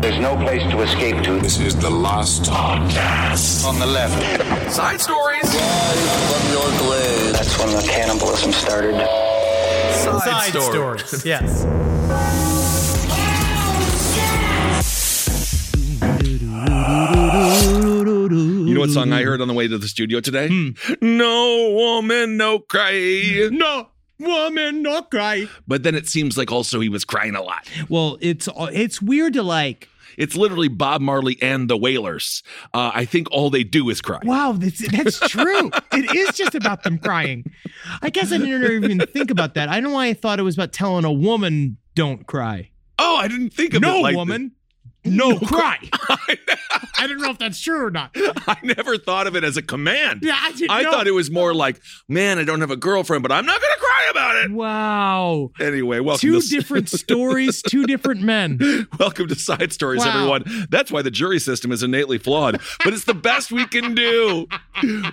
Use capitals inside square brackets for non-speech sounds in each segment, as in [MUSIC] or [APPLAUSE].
There's no place to escape to. This is the last podcast. On the left. Side stories. That's when the cannibalism started. Side, Side stories. stories. Yes. You know what song I heard on the way to the studio today? Hmm. No woman, no cry. No woman, not cry. But then it seems like also he was crying a lot. Well, it's it's weird to like. It's literally Bob Marley and the Wailers. Uh, I think all they do is cry. Wow, that's, that's true. [LAUGHS] it is just about them crying. I guess I didn't even think about that. I don't know why I thought it was about telling a woman don't cry. Oh, I didn't think of no it like woman, no, cry. [LAUGHS] I don't know if that's true or not. I never thought of it as a command. Yeah, I didn't I know. thought it was more like, man, I don't have a girlfriend, but I'm not going to cry about it. Wow. Anyway, welcome Two to different [LAUGHS] stories, two different men. Welcome to Side Stories, Wow. everyone. That's why the jury system is innately flawed, but it's the best we can do.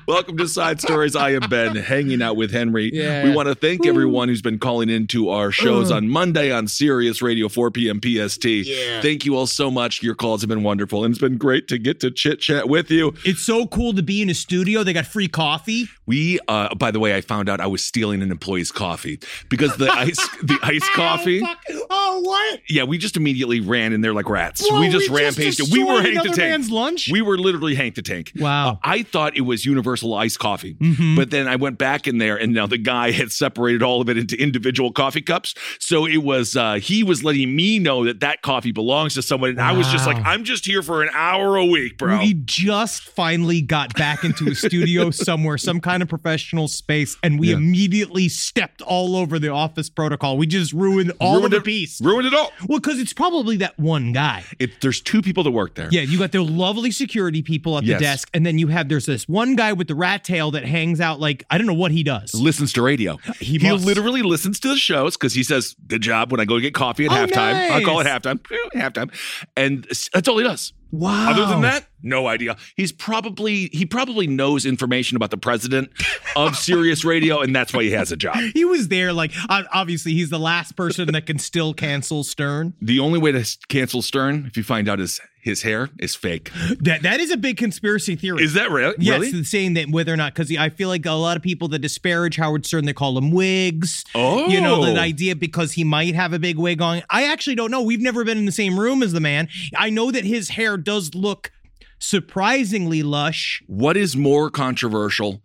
Welcome to Side Stories. I am Ben, hanging out with Henry. Yeah. We want to thank everyone who's been calling into our shows Uh. on Monday on Sirius Radio, 4 p.m. PST. Yeah. Thank you all so much. Your calls have been wonderful, and it's been great to get to chit chat with you. It's so cool to be in a studio. They got free coffee. We, uh, by the way, I found out I was stealing an employee's coffee because the ice, [LAUGHS] the iced coffee. Oh, oh what? Yeah, we just immediately ran in there like rats. Whoa, we just we rampaged just it. We were Hank the Tank. lunch? We were literally Hank the Tank. Wow. Uh, I thought it was universal iced coffee, Mhm. but then I went back in there, and now the guy had separated all of it into individual coffee cups. So it was uh, he was letting me know that that coffee belongs to someone, and I was just like, I'm just here for an hour a week, bro. We just finally got back into a studio [LAUGHS] somewhere, some kind of professional space, and we Yeah. immediately stepped all over the office protocol. We just ruined all Ruined of the piece. Ruined it all. Well, because it's probably that one guy. It, there's two people that work there. Yeah, you got the lovely security people at Yes. the desk, and then you have there's this one guy with the rat tail that hangs out like I don't know what he does. Listens to radio. He He, literally listens to the shows because he says, "Good job." When I go get coffee at Oh, halftime, I call it halftime. [LAUGHS] Halftime, and that's all he does. Wow. Other than that, no idea. He's probably he probably knows information about the president of [LAUGHS] Sirius Radio, and that's why he has a job. he was there like obviously he's the last person that can still cancel Stern. The only way to cancel Stern, if you find out his his hair is fake, [GASPS] That that is a big conspiracy theory. is that real? Yes, really? saying that whether or not, because I feel like a lot of people that disparage Howard Stern, they call him wigs. Oh. you know that oh. idea because he might have a big wig on. I actually don't know. We've never been in the same room as the man. I know that his hair does look surprisingly lush. What is more controversial,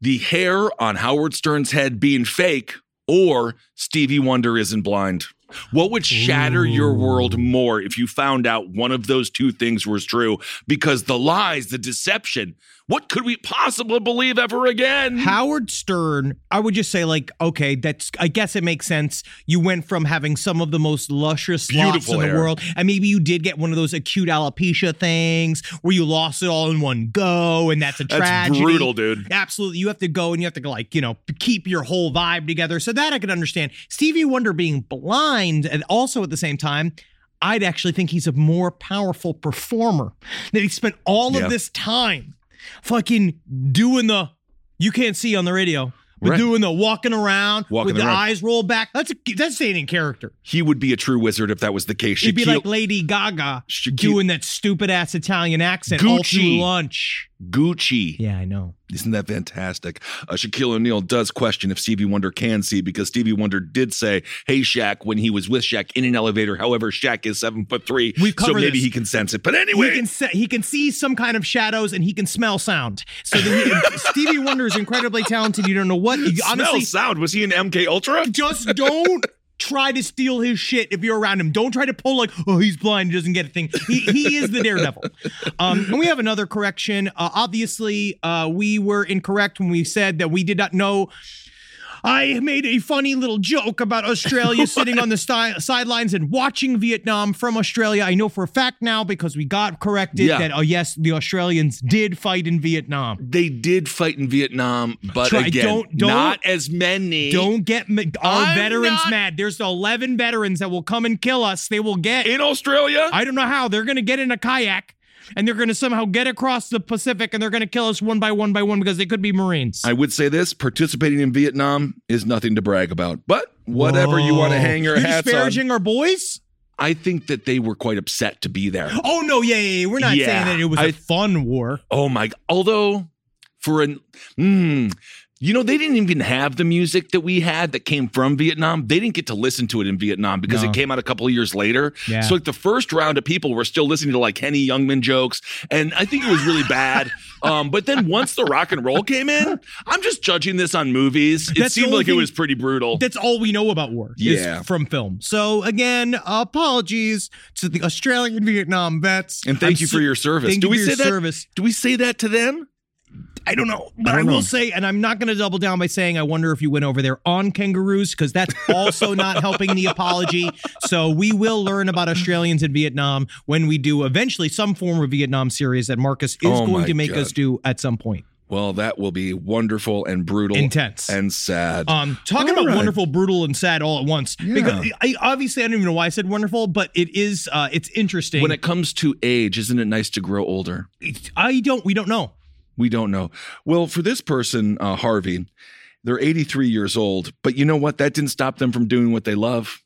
the hair on Howard Stern's head being fake, or Stevie Wonder isn't blind? What would shatter your world more if you found out one of those two things was true? Because the lies, the deception, what could we possibly believe ever again? Howard Stern, I would just say, like, okay, that's, I guess it makes sense. You went from having some of the most luscious locks Beautiful in the world, and maybe you did get one of those acute alopecia things where you lost it all in one go, and that's a That's tragedy. brutal, dude. Absolutely. You have to go and you have to, like, you know, keep your whole vibe together. So that I can understand. Stevie Wonder being blind, and also at the same time, I'd actually think he's a more powerful performer. That he spent all Yeah. of this time fucking doing the you can't see on the radio, but Right. doing the walking around Walking with the around. eyes rolled back. That's a, that's staying in character. He would be a true wizard if that was the case. He'd be like Lady Gaga Shaquille- doing that stupid ass Italian accent all through lunch. Gucci. Yeah, I know. Isn't that fantastic? Uh, Shaquille O'Neal does question if Stevie Wonder can see because Stevie Wonder did say, "Hey Shaq," when he was with Shaq in an elevator. However, Shaq is seven foot three, We've so maybe this. he can sense it. But anyway, He can se- he can see some kind of shadows and he can smell sound. So the, [LAUGHS] Stevie Wonder is incredibly talented. You don't know what. You smell honestly sound. Was he an MK Ultra? just don't try to steal his shit if you're around him. Don't try to pull like, oh, he's blind, he doesn't get a thing. He, he is the daredevil. Um, and we have another correction. Uh, obviously, uh, we were incorrect when we said that we did not know I made a funny little joke about Australia [LAUGHS] sitting on the sti- sidelines and watching Vietnam from Australia. I know for a fact now because we got corrected Yeah. that, oh, yes, the Australians did fight in Vietnam. They did fight in Vietnam, but Try- again, don't- don't- not as many. Don't get our I'm veterans not- mad. There's 11 veterans that will come and kill us. They will get. in Australia. I don't know how. They're going to get in a kayak and they're going to somehow get across the Pacific and they're going to kill us one by one by one because they could be Marines. I would say this: participating in Vietnam is nothing to brag about. But whatever you want to hang your You're hats on, disparaging our boys? I think that they were quite upset to be there. Oh no, yeah, yeah, yeah. We're not Yeah, saying that it was a I- fun war. Oh my! Although for an, mm, you know, they didn't even have the music that we had that came from Vietnam. They didn't get to listen to it in Vietnam because No. it came out a couple of years later. Yeah. So like the first round of people were still listening to like Henny Youngman jokes, and I think it was really bad. [LAUGHS] Um, but then once the rock and roll came in, I'm just judging this on movies. It That's seemed like it was pretty brutal. That's all we know about war Yeah. is from film. So again, apologies to the Australian Vietnam vets. and thank I'm you for your service. Thank Do you we for say your that? service. Do we say that to them? I don't know, but I I, will know. say, and I'm not going to double down by saying I wonder if you went over there on kangaroos because that's also not helping the apology. So we will learn about Australians in Vietnam when we do eventually some form of Vietnam series that Marcus is Oh going to make God. us do at some point. Well, that will be wonderful and brutal, Intense. and sad. Um, talking All about right. wonderful, brutal, and sad all at once. Because I, obviously I don't even know why I said wonderful, but it is. Uh, it's interesting. when it comes to age, isn't it nice to grow older? I don't. We don't know. We don't know. Well, for this person, uh, Harvey, they're 83 years old, but you know what? That didn't stop them from doing what they love,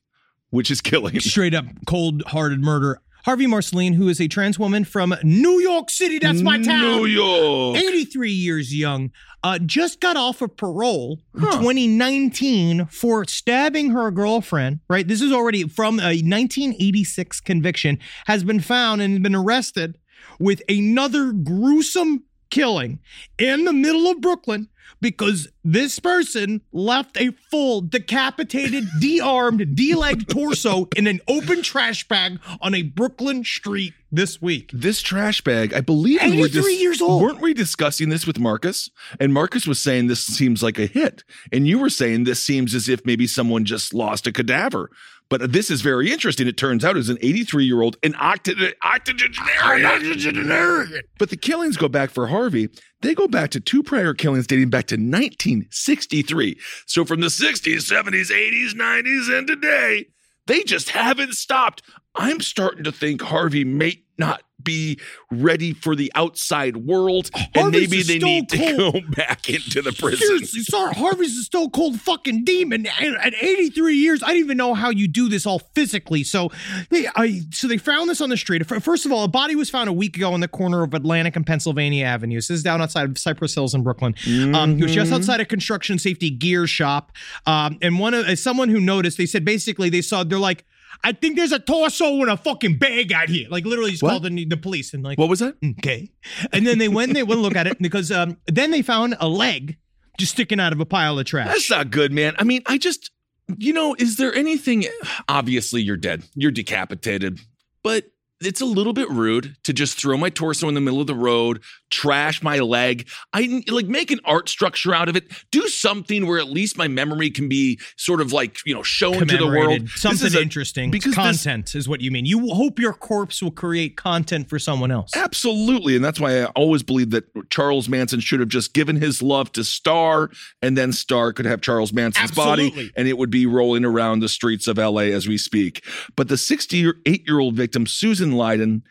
which is killing. Straight up cold-hearted murder. Harvey Marcelin, who is a trans woman from New York City, that's my town. New York. 83 years young, uh, just got off of parole in 2019 for stabbing her girlfriend, right? This is already from a 1986 conviction, has been found and been arrested with another gruesome killing in the middle of Brooklyn because this person left a full decapitated, [LAUGHS] de-armed, de-legged torso in an open trash bag on a Brooklyn street this week. This trash bag, I believe we were 83 years old. Weren't we discussing this with Marcus? And Marcus was saying this seems like a hit. And you were saying this seems as if maybe someone just lost a cadaver. But this is very interesting. It turns out it was an 83 year old, an octogenarian. octogenarian. But the killings go back for Harvey. They go back to two prior killings dating back to 1963. So from the 60s, 70s, 80s, 90s, and today, they just haven't stopped. I'm starting to think Harvey may not be ready for the outside world, and maybe they need to cold- go [LAUGHS] back into the prison. Seriously, sorry, Harvey's a stone cold fucking demon. And at 83 years, I don't even know how you do this all physically. So they, I, so they found this on the street. First of all, a body was found a week ago in the corner of Atlantic and Pennsylvania Avenues. This is down outside of Cypress Hills in Brooklyn. Um, it was just outside a construction safety gear shop. Um, and one of someone who noticed, they said basically they saw they're like. I think there's a torso in a fucking bag out here. Like literally, just What? called the, the police and like, What was that? Okay. And then they went and they went to look at it because um, then they found a leg just sticking out of a pile of trash. That's not good, man. I mean, I just, you know, is there anything? Obviously, you're dead. You're decapitated, but it's a little bit rude to just throw my torso in the middle of the road, trash my leg. I like make an art structure out of it. Do something where at least my memory can be sort of like you know shown to the world. This Something a- interesting. because this- content is what you mean. You hope your corpse will create content for someone else. Absolutely. And that's why I always believe that Charles Manson should have just given his love to Star, and then Star could have Charles Manson's body, and it would be rolling around the streets of LA as we speak. But the 68 year old victim, Susan Leyden,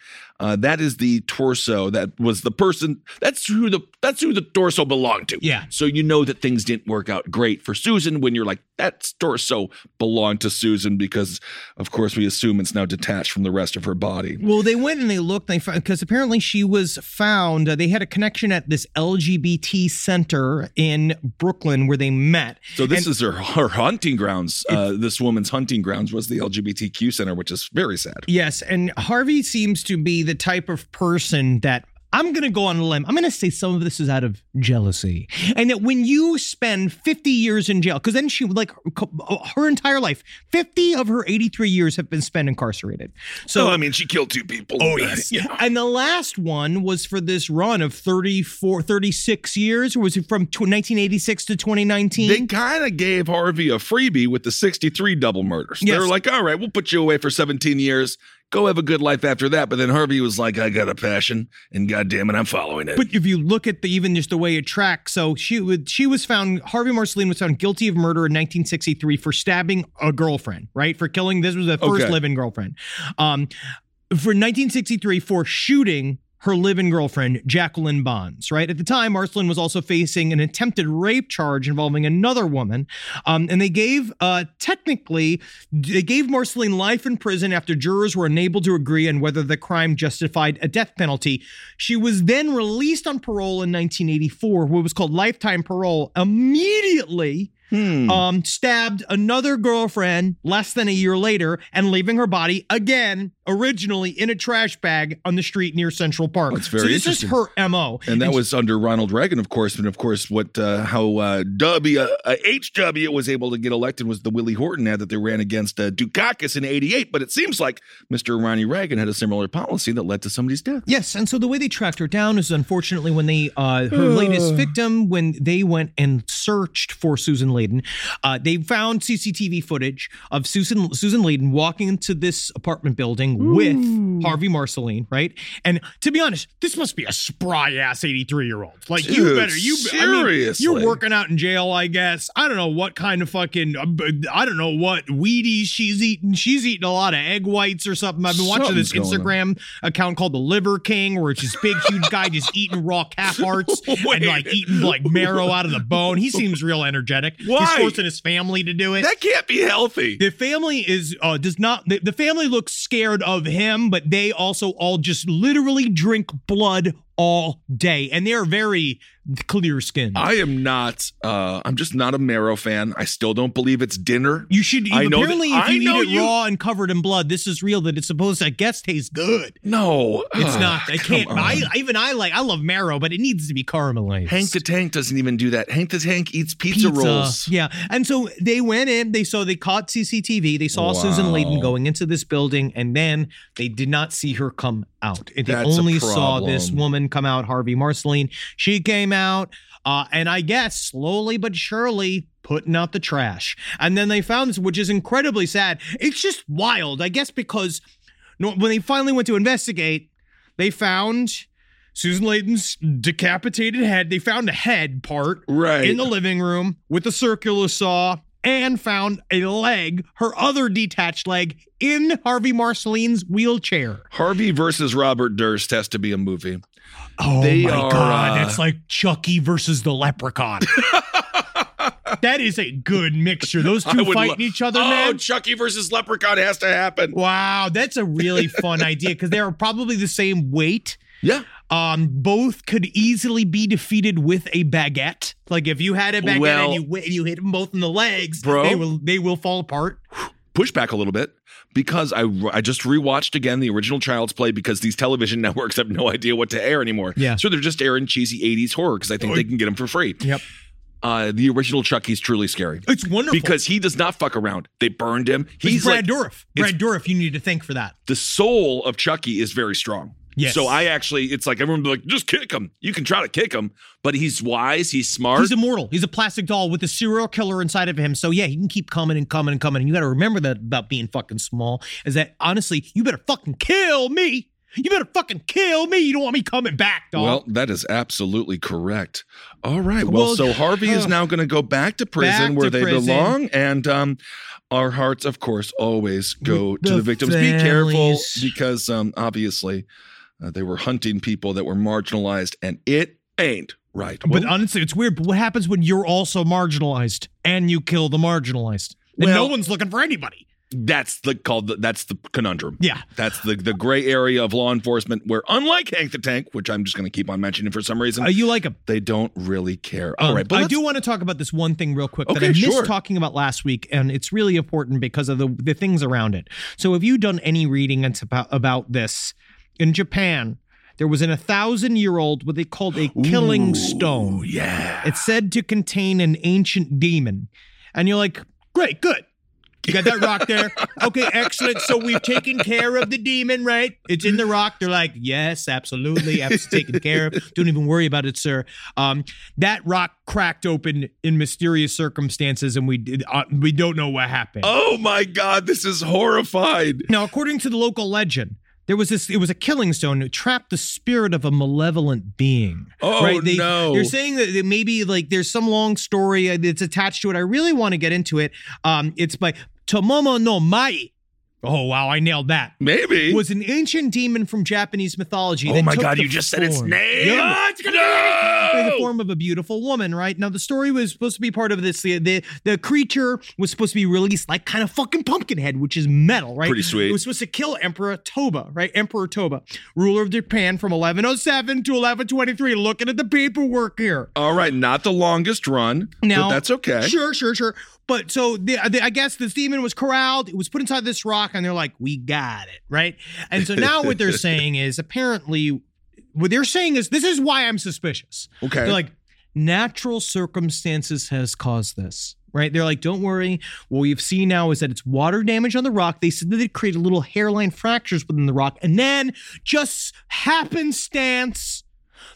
uh, that is the torso that was the person that's who the that's who the torso belonged to. Yeah. So you know that things didn't work out great for Susan when you're like, that torso belonged to Susan because of course we assume it's now detached from the rest of her body. Well, they went and they looked. They found because apparently she was found. Uh, they had a connection at this LGBT center in Brooklyn where they met. So this And- is her her hunting grounds. Uh, this woman's hunting grounds was the LGBTQ center, which is very sad. Yes, and Harvey seems to be the type of person that I'm going to go on a limb. I'm going to say some of this is out of jealousy. And that when you spend 50 years in jail, because then she, like, her entire life, 50 of her 83 years have been spent incarcerated. So, So I mean, she killed two people. Oh, yes. [LAUGHS] And the last one was for this run of 34, 36 years, or was it from 1986 to 2019? They kind of gave Harvey a freebie with the 63 double murders. They Yes. were like, all right, we'll put you away for 17 years. Go have a good life after that. But then Harvey was like, I got a passion, and goddamn it, I'm following it. But if you look at the even just the way it tracks, so she would she was found Harvey Marcelin was found guilty of murder in 1963 for stabbing a girlfriend, right? For killing this was the first Okay. living girlfriend. Um for 1963 for shooting her live-in girlfriend, Jacqueline Bonds, right? At the time, Marcelin was also facing an attempted rape charge involving another woman. Um, and they gave, uh, technically, they gave Marcelin life in prison after jurors were unable to agree on whether the crime justified a death penalty. She was then released on parole in 1984, what was called lifetime parole, immediately Hmm. um, stabbed another girlfriend less than a year later and leaving her body again, originally in a trash bag on the street near Central Park. That's very so this is her MO. and that was under Ronald Reagan, of course. And of course, what uh, how uh, W uh, HW was able to get elected was the Willie Horton ad that they ran against uh, Dukakis in '88. But it seems like Mr. Ronnie Reagan had a similar policy that led to somebody's death. Yes, and so the way they tracked her down is unfortunately when they uh her latest [SIGHS] victim when they went and searched for Susan Leyden, uh they found CCTV footage of Susan Susan Leyden walking into this apartment building with Harvey Marcelin, right? And to be honest, this must be a spry ass 83 year old. Like you better you I mean, seriously. you're working out in jail, I guess. I don't know what kind of fucking I don't know what Wheaties she's eating. She's eating a lot of egg whites or something. I've been watching this Something's going on. Instagram account called the Liver King, where it's this big, huge guy just eating raw calf [LAUGHS] hearts and like eating like marrow out of the bone. He seems real energetic. Why? He's forcing his family to do it. That can't be healthy. the family is uh, does not. The, the family looks scared of him, but they also all just literally drink blood all day, and they're very clear skin. I am not. Uh, I'm just not a marrow fan. I still don't believe it's dinner. You should I know that- apparently if I you know eat it you- raw and covered in blood, this is real. That it's supposed to, I guess, taste good. No, It's not. [SIGHS] I can't. I even I like. I love marrow, but it needs to be caramelized. Hank the Tank doesn't even do that. Hank the Tank eats pizza, rolls. Yeah. And so they went in, they saw they caught CCTV, they saw Susan Wow. Leyden going into this building, and then they did not see her come out. They That's only saw this woman come out, Harvey Marcelin. She came out, uh, and I guess slowly but surely putting out the trash. And then they found this, which is incredibly sad. It's just wild, I guess, because when they finally went to investigate, they found Susan Leyden's decapitated head. They found a head part Right. in the living room with a circular saw and found a leg, her other detached leg, in Harvey Marcelin's wheelchair. Harvey versus Robert Durst has to be a movie. Oh They my are, god, uh, it's like Chucky versus the leprechaun. [LAUGHS] that is a good mixture. Those two fighting lo- each other, oh, man. Chucky versus Leprechaun has to happen. Wow, that's a really fun idea because they are probably the same weight. Yeah. Um, both could easily be defeated with a baguette. Like if you had a baguette Well- and you and you hit them both in the legs, Bro. they will they will fall apart. Push back a little bit because I I just rewatched again the original Child's Play because these television [LAUGHS] networks have no idea what to air anymore. Yeah. So they're just airing cheesy 80s horror because I think they can get them for free. Yep, Uh, the original Chucky's truly scary. it's wonderful Because he does not fuck around. They burned him. He's He's Brad like Dourif. Brad Dourif, you need to thank for that. the soul of Chucky is very strong. Yes. So I actually, it's like everyone be like, just kick him. You can try to kick him, but he's wise. He's smart. He's immortal. He's a plastic doll with a serial killer inside of him. So yeah, he can keep coming and coming and coming. And you got to remember that about being fucking small is that honestly, you better fucking kill me. You better fucking kill me. You don't want me coming back, dog. well, that is absolutely correct. All right. Well, Well, so [SIGHS] Harvey is uh, now going to go back to prison back where to they prison. belong. And um, our hearts, of course, always go With to the the victims. Be careful because um, obviously uh, they were hunting people that were marginalized, and it ain't right. but honestly, it's weird. But what happens when you're also marginalized and you kill the marginalized? And no one's looking for anybody. that's the called. The, that's the conundrum. Yeah. That's the the gray area of law enforcement where, unlike Hank the Tank, which I'm just going to keep on mentioning for some reason, Uh, you like him. they don't really care. All Um, right, but I do want to talk about this one thing real quick that I missed sure. talking about last week, and it's really important because of the the things around it. So, have you done any reading about, about this in Japan? there was an a thousand year old what they called a killing stone. Yeah. It's said to contain an ancient demon. And you're like, great, good. You got that rock there. [LAUGHS] Okay, excellent. So we've taken care of the demon, right? It's in the rock. They're like, yes, absolutely, absolutely taken care of. Don't even worry about it, sir. Um, that rock cracked open in mysterious circumstances, and we did, uh, we don't know what happened. Oh my God, this is horrified. Now, according to the local legend, there was this. It was a killing stone that trapped the spirit of a malevolent being. Oh, They, no. They're saying that that maybe like there's some long story uh, that's attached to it. I really want to get into it. Um, it's by Tomomo no Mai. Oh wow, I nailed that. Maybe. Was an ancient demon from Japanese mythology. oh my God, you just said its form- name. Yeah. Oh, in the form of a beautiful woman, right? Now the story was supposed to be part of this. The, the the creature was supposed to be released like kind of fucking Pumpkinhead, which is metal, right? Pretty sweet. It was supposed to kill Emperor Toba, right? Emperor Toba, ruler of Japan from 1107 to 1123. Looking at the paperwork here. All right, not the longest run, but that's okay. Sure, sure, sure. But so the, the, I guess this demon was corralled. It was put inside this rock, and they're like, "We got it, right?" And so now what they're [LAUGHS] saying is apparently what they're saying is this is why I'm suspicious. Okay. They're like, natural circumstances has caused this. Right? They're like, don't worry. What we've seen now is that it's water damage on the rock. They said that it created little hairline fractures within the rock. And then just happenstance,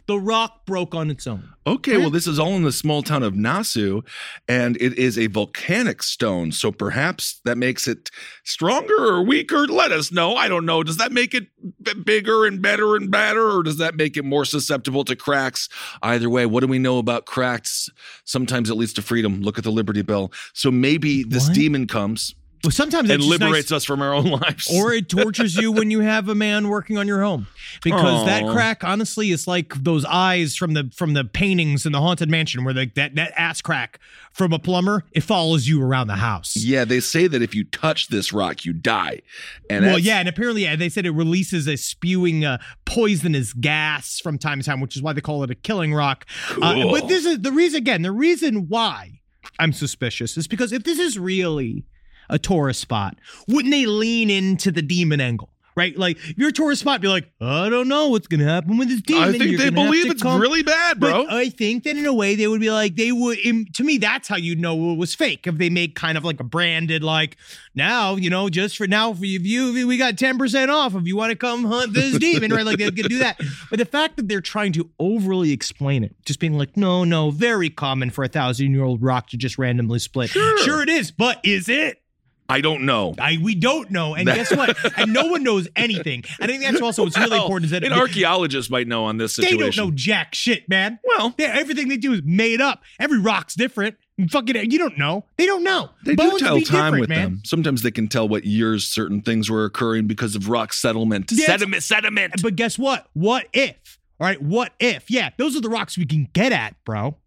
the rock broke on its own. Okay, well, this is all in the small town of Nasu, and it is a volcanic stone. So perhaps that makes it stronger or weaker. Let us know. I don't know. Does that make it b- bigger and better and badder, or does that make it more susceptible to cracks? Either way, what do we know about cracks? Sometimes it leads to freedom. Look at the Liberty Bell. So maybe this What? demon comes Well, sometimes it liberates nice- us from our own lives. or it [LAUGHS] tortures you when you have a man working on your home because that crack honestly is like those eyes from the from the paintings in the haunted mansion where like that that ass crack from a plumber it follows you around the house yeah, they say that if you touch this rock, you die. And well, yeah, and apparently yeah, they said it releases a spewing uh, poisonous gas from time to time, which is why they call it a killing rock. Uh, but this is the reason again. The reason why I'm suspicious is because if this is really a tourist spot, wouldn't they lean into the demon angle? Right, like if you're a tourist spot, be like, I don't know what's gonna happen with this demon. I think You're they believe it's come- really bad, bro. but I think that in a way they would be like they would. To me, that's how you know it was fake. If they make kind of like a branded like now, you know, just for now for you, we got ten percent off if you want to come hunt this [LAUGHS] demon, right? Like they could do that. But the fact that they're trying to overly explain it, just being like, no, no, very common for a thousand year old rock to just randomly split. Sure. it is, but is it? I don't know. I we don't know, and guess what? [LAUGHS] And no one knows anything. I think that's also what's really important is that an archaeologist might know on this situation. they don't know jack shit, man. Well, Yeah, everything they do is made up. Every rock's different. Fucking, you don't know. They don't know. They Bones do tell time with man. them. Sometimes they can tell what years certain things were occurring because of rock settlement. Sediment, sediment. But guess what? What if? All right, what if? Yeah, those are the rocks we can get at, bro.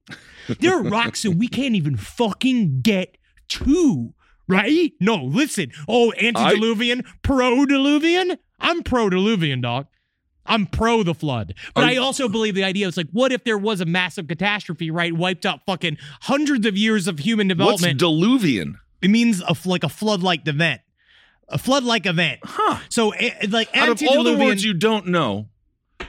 There are rocks that we can't even fucking get to, right? No, listen. Oh, antediluvian, pro-diluvian. I'm pro-diluvian, dog. I'm pro the flood. But Are I also believe the idea is like, what if there was a massive catastrophe, right? Wiped out fucking hundreds of years of human development. What's diluvian? it means a, like a flood-like event. A flood-like event. Huh. So, like, Out of all the words you don't know,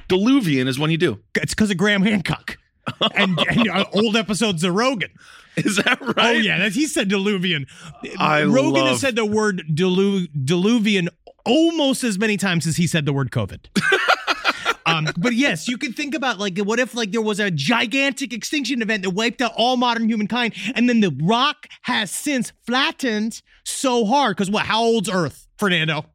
diluvian is one you do. It's because of Graham Hancock [LAUGHS] and, and uh, old episodes of Rogan. [LAUGHS] Is that right? Oh yeah, that's, he said diluvian. I Rogan love- has said the word dilu- diluvian almost as many times as he said the word COVID. [LAUGHS] um, but yes, you can think about like what if like there was a gigantic extinction event that wiped out all modern humankind, and then the rock has since flattened so hard because what? How old's Earth, Fernando?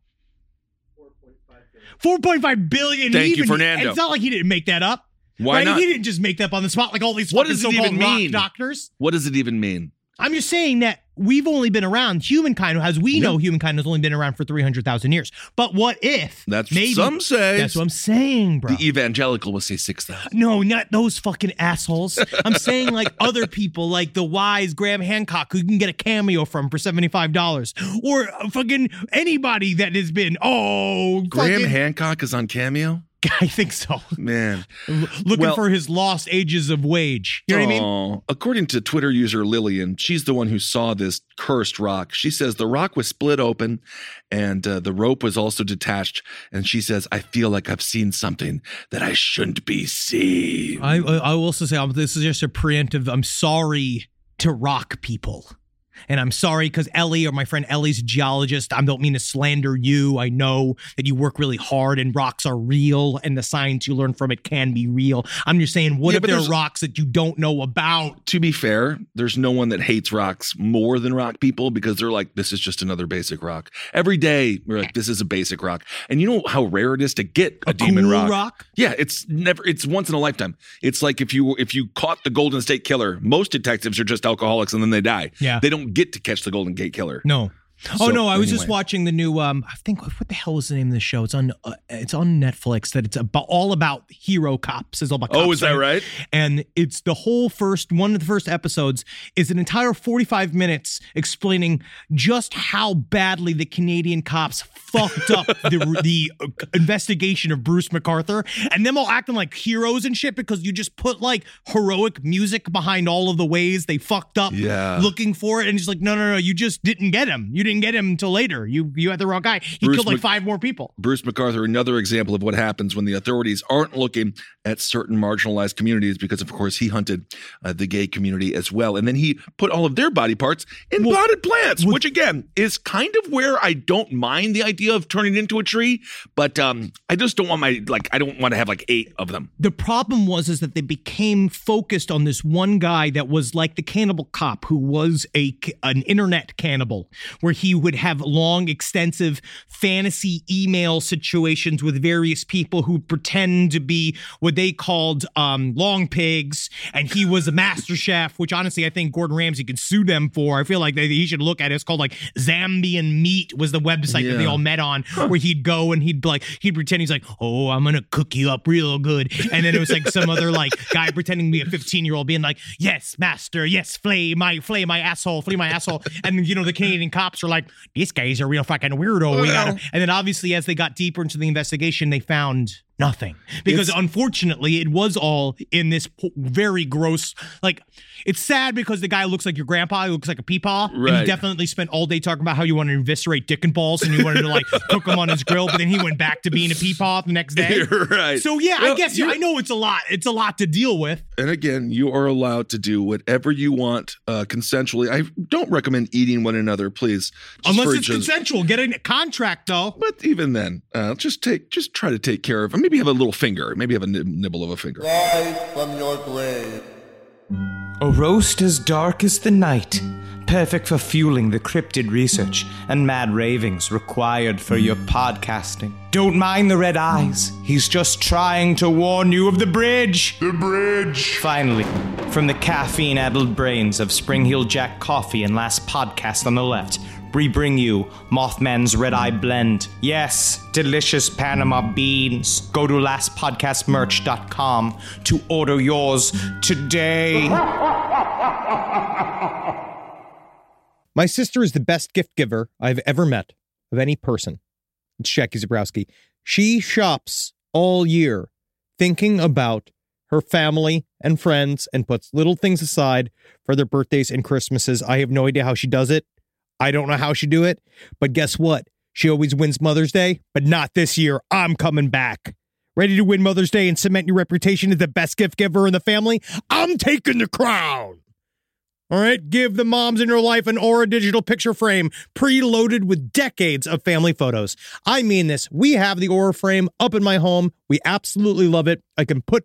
4.5 billion. Thank He you, Fernando. It's not like he didn't make that up. Why right? not? He didn't just make that up on the spot like all these What does it even mean? doctors. What does it even mean? I'm just saying that we've only been around humankind, as we Yeah. know, humankind has only been around for 300,000 years. But what if? That's maybe, some say. That's what I'm saying, bro. the evangelical will say six thousand. no, not those fucking assholes. I'm [LAUGHS] saying like other people, like the wise Graham Hancock, who you can get a cameo from for $75. Or fucking anybody that has been, oh, Graham fucking- Hancock is on Cameo. [LAUGHS] I think so. Man. [LAUGHS] Looking Well- for his lost ages of wage. You know what I mean? According to Twitter user Lillian, she's the one who saw this cursed rock. She says the rock was split open and uh, the rope was also detached. And she says, I feel like I've seen something that I shouldn't be seeing. I I will also say this is just a preemptive. I'm sorry to rock people. And I'm sorry because Ellie or my friend Ellie's a geologist. I don't mean to slander you. I know that you work really hard and rocks are real and the science you learn from it can be real. I'm just saying, what Yeah, if there are rocks that you don't know about? to be fair, there's no one that hates rocks more than rock people because they're like, this is just another basic rock. Every day, we're like, this is a basic rock. And you know how rare it is to get a, demon cool rock? rock? Yeah, it's never. It's once in a lifetime. It's like if you if you caught the Golden State Killer. Most detectives are just alcoholics and then they die. Yeah. they don't get to catch the Golden Gate Killer. No. Oh So, no! I was just watching the new. Um, I think what the hell is the name of the show? It's on. Uh, it's on Netflix. That it's about all about hero cops. It's all about. Cops, Oh, cops, is that right? And it's the whole first one of the first episodes is an entire forty five minutes explaining just how badly the Canadian cops fucked up [LAUGHS] the the investigation of Bruce McArthur, and them all acting like heroes and shit because you just put like heroic music behind all of the ways they fucked up Yeah. looking for it, and he's like, no, no, no, you just didn't get him. You didn't get him until later. You you had the wrong guy. He Bruce killed like Mc- five more people. Bruce McArthur, another example of what happens when the authorities aren't looking at certain marginalized communities, because of course he hunted uh, the gay community as well, and then he put all of their body parts in Well- potted plants, well- which again is kind of where I don't mind the idea of turning into a tree, but um, I just don't want my like I don't want to have like eight of them. the problem was is that they became focused on this one guy that was like the cannibal cop who was a an internet cannibal where he would have long extensive fantasy email situations with various people who pretend to be what they called um, long pigs. And he was a master chef which honestly I think Gordon Ramsay could sue them for. I feel like they, he should look at it. It's called like Zambian Meat was the website that they all met on where he'd go and he'd like he'd pretend he's like oh i'm gonna cook you up real good. And then it was like some other like guy pretending to be a 15 year old being like yes master. Yes flay my flay my asshole flay my asshole. And you know the canadian cops like this guy's a real fucking weirdo we gotta and then obviously as they got deeper into the investigation they found nothing because It's- unfortunately it was all in this very gross like it's sad because the guy looks like your grandpa he looks like a peepaw and he Right. definitely spent all day talking about how you want to eviscerate dick and balls and you wanted to like [LAUGHS] cook them on his grill but then he went back to being a peepaw the next day [LAUGHS] right. so yeah i guess you're- i know it's a lot it's a lot to deal with And again, you are allowed to do whatever you want uh, consensually. I don't recommend eating one another, please. Unless it's just- consensual get a contract though But even then, uh, just take, just try to take care of. Maybe have a little finger. Maybe have a nibble of a finger. Rise from your grave. A roast as dark as the night, perfect for fueling the cryptid research and mad ravings required for your podcasting. Don't mind the red eyes, he's just trying to warn you of the bridge. The bridge. Finally, from the caffeine addled brains of Spring Hill Jack Coffee and last podcast on the left, we bring you Mothman's Red Eye Blend. Yes, delicious Panama beans. Go to lastpodcastmerch.com to order yours today. [LAUGHS] My sister is the best gift giver I've ever met of any person. It's Jackie Zebrowski. She shops all year thinking about her family and friends and puts little things aside for their birthdays and Christmases. I have no idea how she does it. I don't know how she do it, but guess what? She always wins Mother's Day, but not this year. I'm coming back. Ready to win Mother's Day and cement your reputation as the best gift giver in the family? I'm taking the crown. All right, give the moms in your life an Aura digital picture frame preloaded with decades of family photos. I mean this. We have the Aura frame up in my home. We absolutely love it. I can put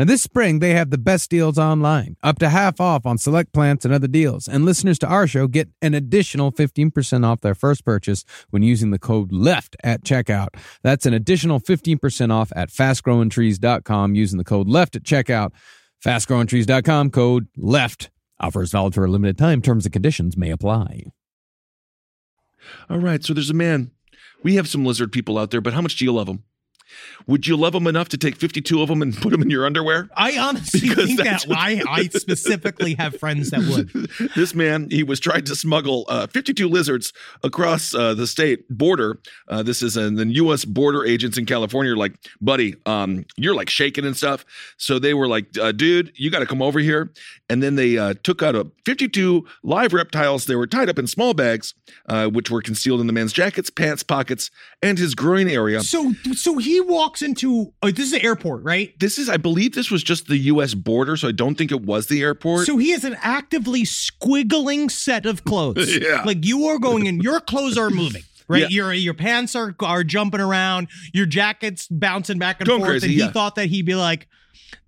Now, this spring, they have the best deals online, up to half off on select plants and other deals. And listeners to our show get an additional 15% off their first purchase when using the code LEFT at checkout. That's an additional 15% off at fastgrowingtrees.com using the code LEFT at checkout. Fastgrowingtrees.com, code LEFT. Offers valid for a limited time. Terms and conditions may apply. All right, so there's a man. We have some lizard people out there, but how much do you love them? Would you love them enough to take 52 of them and put them in your underwear? I honestly Because think that I, I [LAUGHS] specifically have friends that would. [LAUGHS] this man, he was trying to smuggle uh, 52 lizards across uh, the state border. Uh, this is in the U.S. border agents in California are like, buddy, um, you're like shaking and stuff. So they were like, uh, dude, you got to come over here. And then they uh, took out a 52 live reptiles. They were tied up in small bags, uh, which were concealed in the man's jackets, pants, pockets, and his groin area. So so he walks into oh, this is the airport, right? This is, I believe, this was just the U.S. border, so I don't think it was the airport. So he has an actively squiggling set of clothes. [LAUGHS] Yeah. Like you are going in, your clothes are moving. [LAUGHS] Right, Yeah. your your pants are are jumping around, your jacket's bouncing back and Going forth, crazy, and he yeah. thought that he'd be like,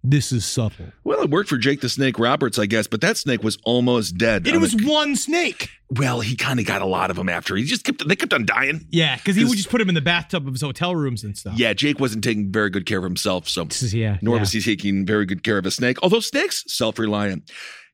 "This is subtle." well, it worked for Jake the Snake Roberts, I guess, but that snake was almost dead. And on it was the- one snake. well, he kind of got a lot of them after. He just kept, they kept on dying. Yeah, because he would just put him in the bathtub of his hotel rooms and stuff. Yeah, Jake wasn't taking very good care of himself, so yeah. nor yeah. was he taking very good care of a snake. Although snakes self-reliant.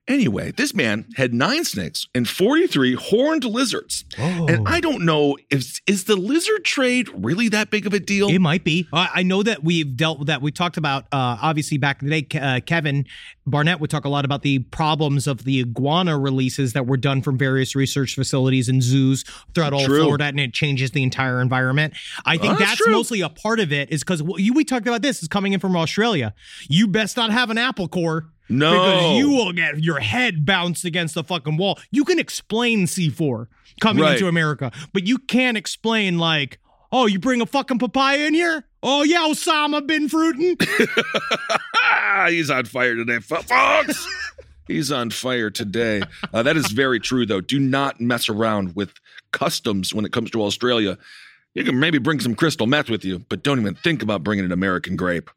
Anyway, this man had nine snakes and 43 horned lizards. And I don't know if is the lizard trade really that big of a deal? It might be. I I know that we've dealt with that. We talked about, uh, obviously, back in the day, uh, Kevin Barnett would talk a lot about the problems of the iguana releases that were done from various research facilities and zoos throughout all True. Florida, and it changes the entire environment. I think Oh, that's that's mostly a part of it, is because we talked about this is coming in from Australia. You best not have an apple core. No. Because you will get your head bounced against the fucking wall. You can explain C4 coming Right. into America, but you can't explain like, oh, you bring a fucking papaya in here? Oh yeah, Osama bin Fruitin. [LAUGHS] He's on fire today, fo- folks. [LAUGHS] He's on fire today. Uh, that is very true, though. Do not mess around with customs when it comes to Australia. You can maybe bring some crystal meth with you, but don't even think about bringing an American grape.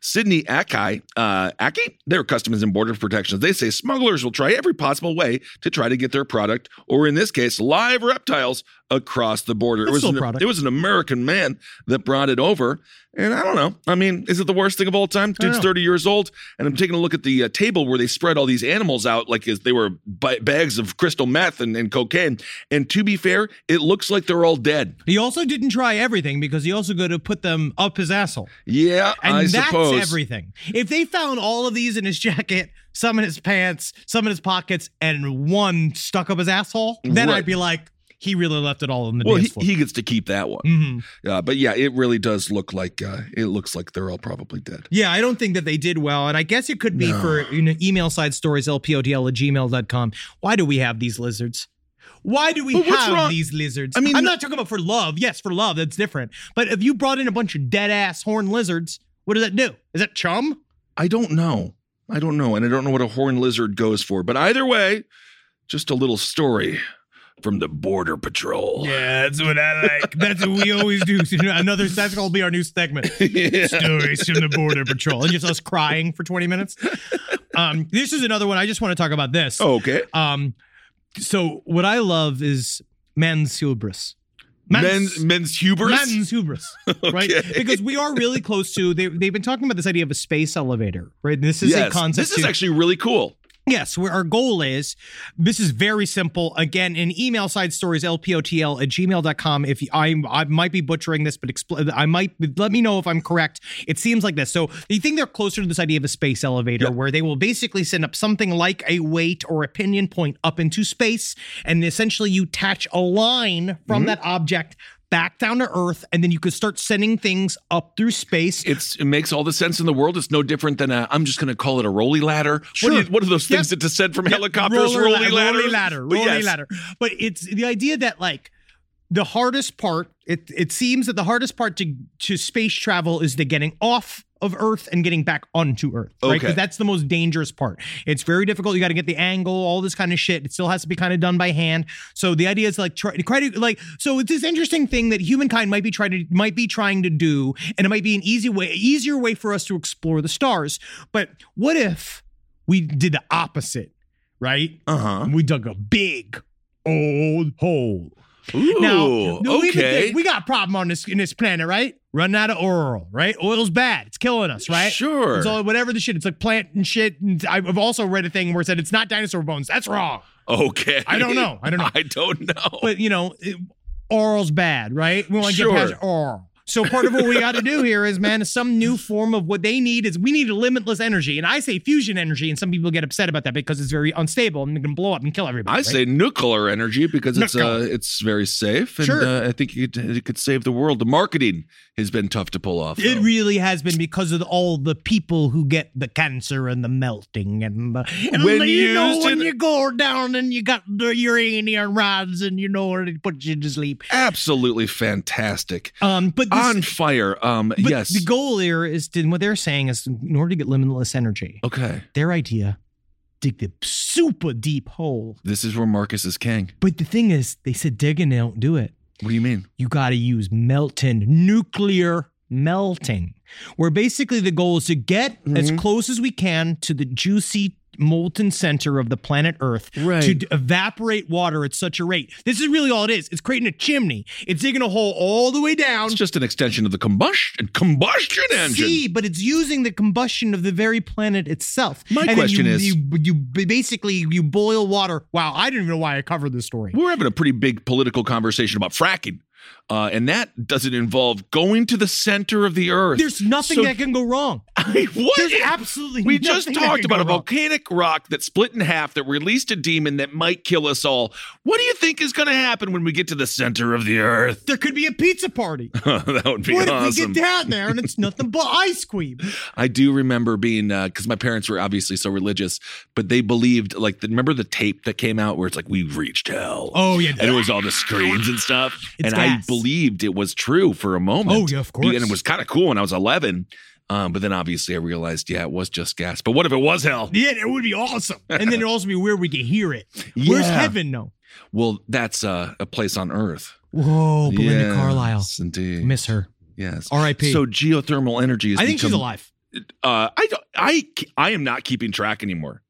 Sydney Akai, uh, Aki, their Customs and Border Protections, they say smugglers will try every possible way to try to get their product, or in this case, live reptiles, across the border. That's it was still an, product. it was an American man that brought it over, and I don't know. I mean, is it the worst thing of all time? Dude's thirty years old, and I'm taking a look at the uh, table where they spread all these animals out like as they were ba- bags of crystal meth and, and cocaine. And to be fair, it looks like they're all dead. He also didn't try everything because he also got to put them up his asshole. Yeah, And I that's suppose. everything. If they found all of these in his [LAUGHS] jacket, some in his pants, some in his pockets, and one stuck up his asshole, then Right. I'd be like, he really left it all on the Well, he, he gets to keep that one. Mhm. Uh, but yeah, it really does look like uh, it looks like they're all probably dead. Yeah, I don't think that they did well. And I guess it could be for you know, email side stories, lpotl at gmail.com. Why do we have these lizards? Why do we have wrong- these lizards? I mean- I'm not talking about for love. Yes, for love, that's different. But if you brought in a bunch of dead ass horned lizards, what does that do? Is that chum? I don't know. I don't know, and I don't know what a horned lizard goes for. But either way, just a little story from the Border Patrol. Yeah, that's what I like. That's what we [LAUGHS] always do. Another that's gonna be our new segment. Stories from the Border Patrol. And just us crying for 20 minutes. Um, this is another one. I just want to talk about this. okay. Um, so what I love is men's hubris. Men's men's hubris. Men's hubris, right? Okay. Because we are really close to. They, they've been talking about this idea of a space elevator, right? This is yes, a concept. this is to- actually really cool. Yes, where our goal is, this is very simple. Again, in email side stories, lpotl at gmail.com. If you, I, I might be butchering this, but expl- I might, let me know if I'm correct. It seems like this. So you think they're closer to this idea of a space elevator Yep. where they will basically send up something like a weight or a pinion point up into space. And essentially you attach a line from Mm-hmm. that object back down to earth. And then you could start sending things up through space. It's it makes all the sense in the world. It's no different than a. I'm just going to call it a rolly ladder. What, Sure. are, what are those things Yep. that descend from Yep, helicopters? roller rolly la- ladders. rolly ladder, rolly yes. ladder. But it's the idea that like the hardest part. It it seems that the hardest part to to space travel is the getting off of Earth and getting back onto Earth. Right, Okay. 'Cause that's the most dangerous part. It's very difficult. You got to get the angle, all this kind of shit. It still has to be kind of done by hand. So the idea is like try, try to like. So it's this interesting thing that humankind might be trying to might be trying to do, and it might be an easy way, easier way for us to explore the stars. But what if we did the opposite? Right? Uh huh. We dug a big old hole. Ooh. Now, okay. we got a problem on this in this planet, right? Running out of oil, right? Oil's bad. It's killing us, right? Sure. It's all whatever the shit. It's like plant and shit. And I've also read a thing where it said it's not dinosaur bones. That's wrong. okay. I don't know. I don't know. [LAUGHS] I don't know. But you know, it, oral's bad, right? We want to Sure. get past oral. So part of what we got to do here is, man, some new form of what they need is we need a limitless energy, and I say fusion energy, and some people get upset about that because it's very unstable and it can blow up and kill everybody. I right? say nuclear energy because it's uh, it's very safe and Sure. uh, I think it could, it could save the world. The marketing has been tough to pull off. It really has been because of all the people who get the cancer and the melting and, the, and When you know when you go down and you got the uranium rods and you know it puts you to sleep. Absolutely fantastic. Um, but On fire. Um, but yes. the goal here is to, what they're saying is in order to get limitless energy, okay. their idea dig the super deep hole. This is where Marcus is king. But the thing is, they said digging they don't do it. What do you mean? you got to use melting, nuclear melting, where basically the goal is to get as Mm-hmm. close as we can to the juicy molten center of the planet Earth Right. to d- evaporate water at such a rate. This is really all it is. It's creating a chimney. It's digging a hole all the way down. It's just an extension of the combustion combustion engine. See, but it's using the combustion of the very planet itself. My And question you, is- you, you basically you boil water. Wow, I didn't even know why I covered this story. We're having a pretty big political conversation about fracking. Uh, and that doesn't involve going to the center of the earth. There's nothing So- that can go wrong. [LAUGHS] what? There's absolutely we just talked about a wrong. volcanic rock that split in half that released a demon that might kill us all. What do you think is going to happen when we get to the center of the earth? There could be a pizza party. [LAUGHS] that would be awesome. what awesome. if we get down there and it's nothing but [LAUGHS] ice cream? I do remember being because my parents were obviously so religious, but they believed like the, remember the tape that came out where it's like we've reached hell. Oh, yeah. and it was all the screens and stuff, It's and I gas. Believed it was true for a moment. Oh, yeah, of course. And it was kind of cool when I was eleven. Um, but then obviously I realized, yeah, it was just gas. But what if it was hell? Yeah, it would be awesome. And then it'd [LAUGHS] also be weird we could hear it. Where's Yeah. heaven? though? Well, that's uh, a place on Earth. Whoa, Belinda Yes, Carlisle. Indeed. Miss her. yes. R.I.P. So geothermal energy is. I think she's alive. Uh, I I I am not keeping track anymore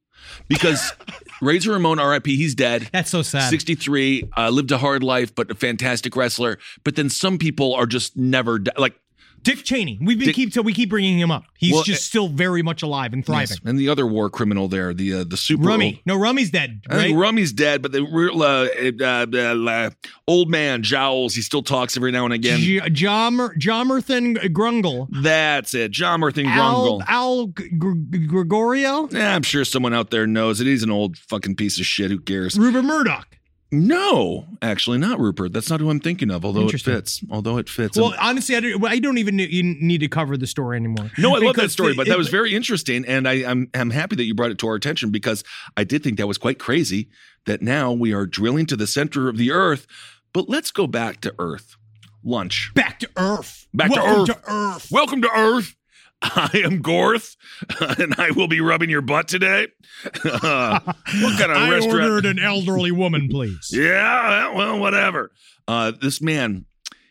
because Razor Ramon, R.I.P. He's dead. That's so sad. 63, uh, lived a hard life, but a fantastic wrestler. But then some people are just never di- like Dick Cheney. We've been Dick- keep so we keep bringing him up. He's Well, just uh, still very much alive and thriving. yes. and the other war criminal there, the uh, the super Rummy. No, Rummy's dead. Right? Rummy's dead, but the real uh, uh, uh, old man Jowls, he still talks every now and again. J- Jommer, Jomerthan Grungle. That's it, Al, Grungle. Al G- G- Gregorio. Yeah, I'm sure someone out there knows it. He's an old fucking piece of shit. Who cares? Rupert Murdoch. No, actually, not Rupert. That's not who I'm thinking of. Although it fits. Although it fits. Well, I'm- honestly, I don't, I don't even need to cover the story anymore. no, I love that story, the, but that it, was very interesting, and I, I'm I'm happy that you brought it to our attention because I did think that was quite crazy. That now we are drilling to the center of the Earth, but let's go back to Earth. Lunch. back to Earth. Back to Welcome Earth. To Earth. Welcome to Earth. [LAUGHS] I am Gorth, [LAUGHS] and I will be rubbing your butt today. Uh, [LAUGHS] what kind of I restaurant? ordered an elderly woman, please. Yeah, well, whatever. Uh, this man,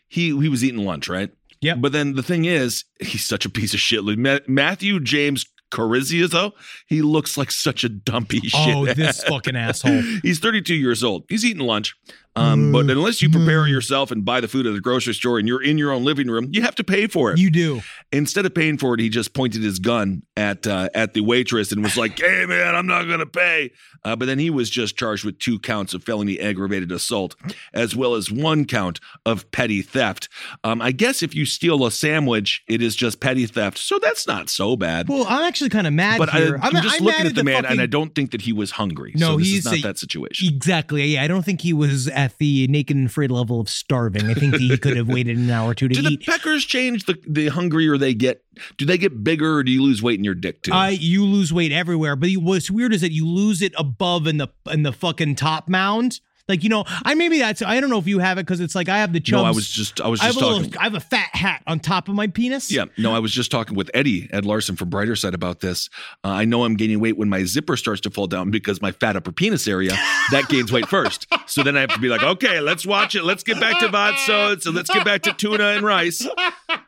he he was eating lunch, right? Yeah. But then the thing is, he's such a piece of shit. Ma- Matthew James Carizio, though, he looks like such a dumpy shit. Oh, this fucking asshole. He's 32 years old. He's eating lunch. Um, but unless you prepare yourself and buy the food at the grocery store and you're in your own living room, you have to pay for it. You do. Instead of paying for it, he just pointed his gun at uh, at the waitress and was like, [SIGHS] "Hey, man, I'm not gonna pay." Uh, but then he was just charged with two counts of felony aggravated assault, as well as one count of petty theft. Um, I guess if you steal a sandwich, it is just petty theft, so that's not so bad. Well, I'm actually kind of mad but I, here. I'm, I'm, just I'm looking at the, man, and I don't think that he was hungry. No, so this he's is not a- that situation. Exactly. Yeah, I don't think he was at the naked and afraid level of starving. I think he [LAUGHS] could have waited an hour or two to eat. Do the peckers change the the hungrier they get? Do they get bigger, or do you lose weight in your dick too? I you lose weight everywhere, but you- what's weird is that you lose it above in the in the fucking top mound. Like you know, I maybe that's I don't know if you have it because it's like I have the chubs. no, I was just I was I just a talking. little, I have a fat hat on top of my penis. Yeah, no, I was just talking with Eddie Ed Larson from Brighter Side about this. Uh, I know I'm gaining weight when my zipper starts to fall down because my fat upper penis area that gains weight first. So then I have to be like, okay, let's watch it. Let's get back to vodka. So let's get back to tuna and rice.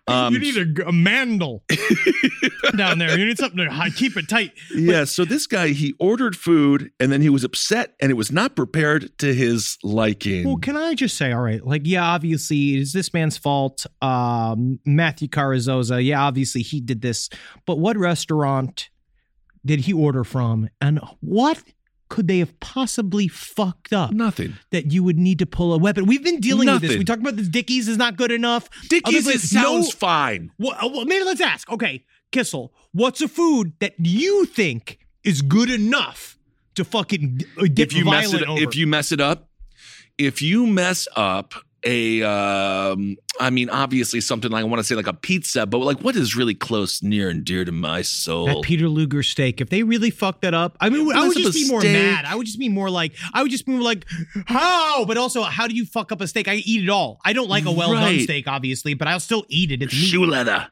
Um, you need a, a mandel down there. You need something to keep it tight. yeah, so this guy he ordered food and then he was upset and it was not prepared to his liking. Well, can I just say, all right, like, yeah, obviously, it's this man's fault. Um, Matthew Carrizosa, yeah, obviously he did this. But what restaurant did he order from? And what could they have possibly fucked up Nothing. that you would need to pull a weapon? We've been dealing with this. We talked about this. Dickies is not good enough. Dickies it places- no- sounds fine. Well, uh, well, maybe let's ask. Okay, Kissel, what's a food that you think is good enough to fucking get if you mess it over? if you mess it up if you mess up a um i mean obviously something like i want to say like a pizza but like what is really close near and dear to my soul That Peter Luger steak. If they really fucked that up, I mean, I would just be more steak. mad. I would just be more like, I would just be more like, how? But also, how do you fuck up a steak? I eat it all. I don't like a well done Right. steak, obviously, but I'll still eat it. It's shoe leather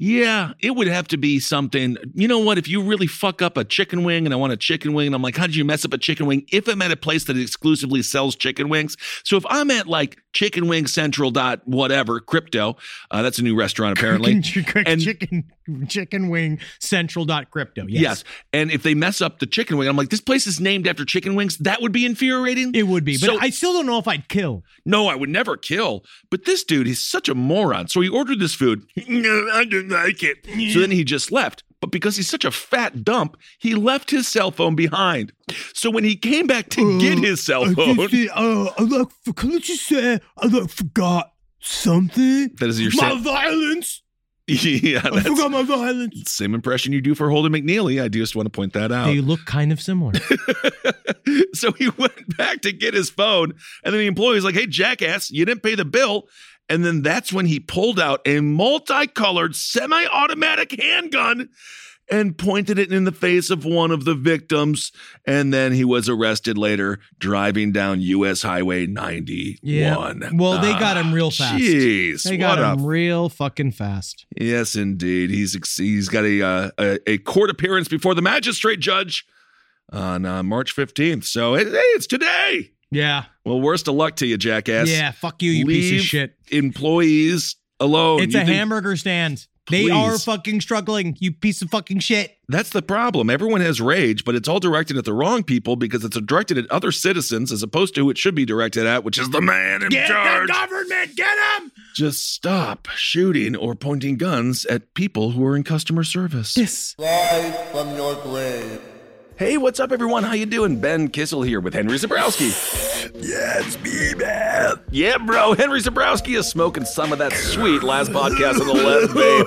yeah it would have to be something you know what if you really fuck up a chicken wing and i want a chicken wing and i'm like how did you mess up a chicken wing if i'm at a place that exclusively sells chicken wings so if i'm at like chicken wing central dot whatever crypto uh, that's a new restaurant apparently [LAUGHS] And- chicken, chicken wing central dot crypto. Yes. Yes. And if they mess up the chicken wing, I'm like, this place is named after chicken wings. That would be infuriating. It would be, but So- I still don't know if I'd kill. no, I would never kill. But this dude, he's such a moron. So he ordered this food. [LAUGHS] No, I didn't like it. So then he just left. But because he's such a fat dump, he left his cell phone behind. So when he came back to get his cell phone, uh, I like, can I just say, I like forgot something? that is your My cell. violence. [LAUGHS] yeah, I forgot my violence. same impression you do for Holden McNeely. I just want to point that out. They look kind of similar. [LAUGHS] so he went back to get his phone, and then the employee's like, "Hey, jackass, you didn't pay the bill." And then that's when he pulled out a multicolored semi-automatic handgun and pointed it in the face of one of the victims. And then he was arrested later driving down US Highway 91. Yeah. Well, they got him real fast. Jeez. They got what a him real fucking fast. Yes, indeed. He's he's got a uh, a, a court appearance before the magistrate judge on uh, March fifteenth. So it, hey, it's today. Yeah. Well, worst of luck to you, jackass. Yeah. Fuck you, you piece of shit. Employees alone. It's You a think- hamburger stand. They are fucking struggling, you piece of fucking shit. That's the problem. Everyone has rage, but it's all directed at the wrong people because it's directed at other citizens as opposed to who it should be directed at, which is the man in charge. Get the government, get him! Just stop shooting or pointing guns at people who are in customer service. Yes. Rise from your grave. Hey, what's up, everyone? How you doing? Ben Kissel here with Henry Zebrowski. Yeah, it's me, man. Yeah, bro. Henry Zebrowski is smoking some of that sweet last podcast on the left, babe.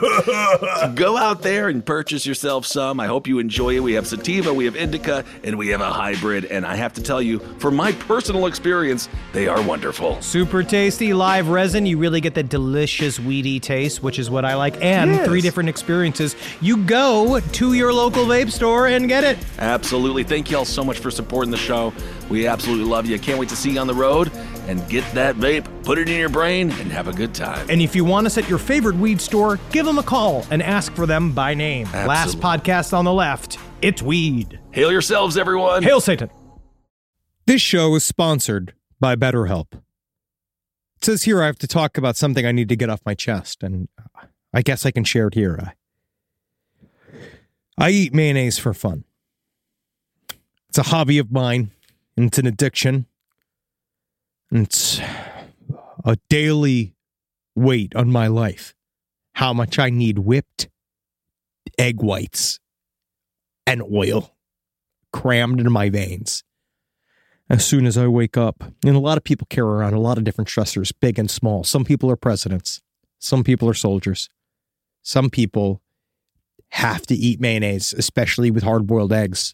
So go out there and purchase yourself some. I hope you enjoy it. We have sativa, we have indica, and we have a hybrid. And I have to tell you, from my personal experience, they are wonderful. Super tasty live resin. You really get the delicious weedy taste, which is what I like, and Yes. three different experiences. You go to your local vape store and get it. Absolutely. Thank you all so much for supporting the show. We absolutely love you. Can't wait to see you on the road and get that vape, put it in your brain, and have a good time. And if you want us at your favorite weed store, give them a call and ask for them by name. Last podcast on the left, it's weed. Hail yourselves, everyone. Hail Satan. This show is sponsored by BetterHelp. It says here I have to talk about something I need to get off my chest, and I guess I can share it here. I, I eat mayonnaise for fun. It's a hobby of mine, and it's an addiction. And it's a daily weight on my life. How much I need whipped egg whites and oil crammed into my veins as soon as I wake up. And a lot of people carry around a lot of different stressors, big and small. Some people are presidents, some people are soldiers, some people have to eat mayonnaise, especially with hard boiled eggs,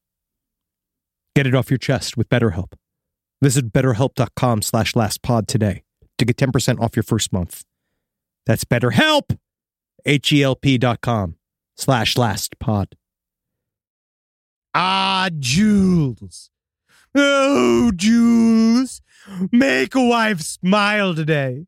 Get it off your chest with BetterHelp. Visit betterhelp.com slash lastpod today to get 10% off your first month. That's BetterHelp, H-E-L-P dot com slash lastpod. Ah, Jules. Oh, Jules. Make a wife smile today.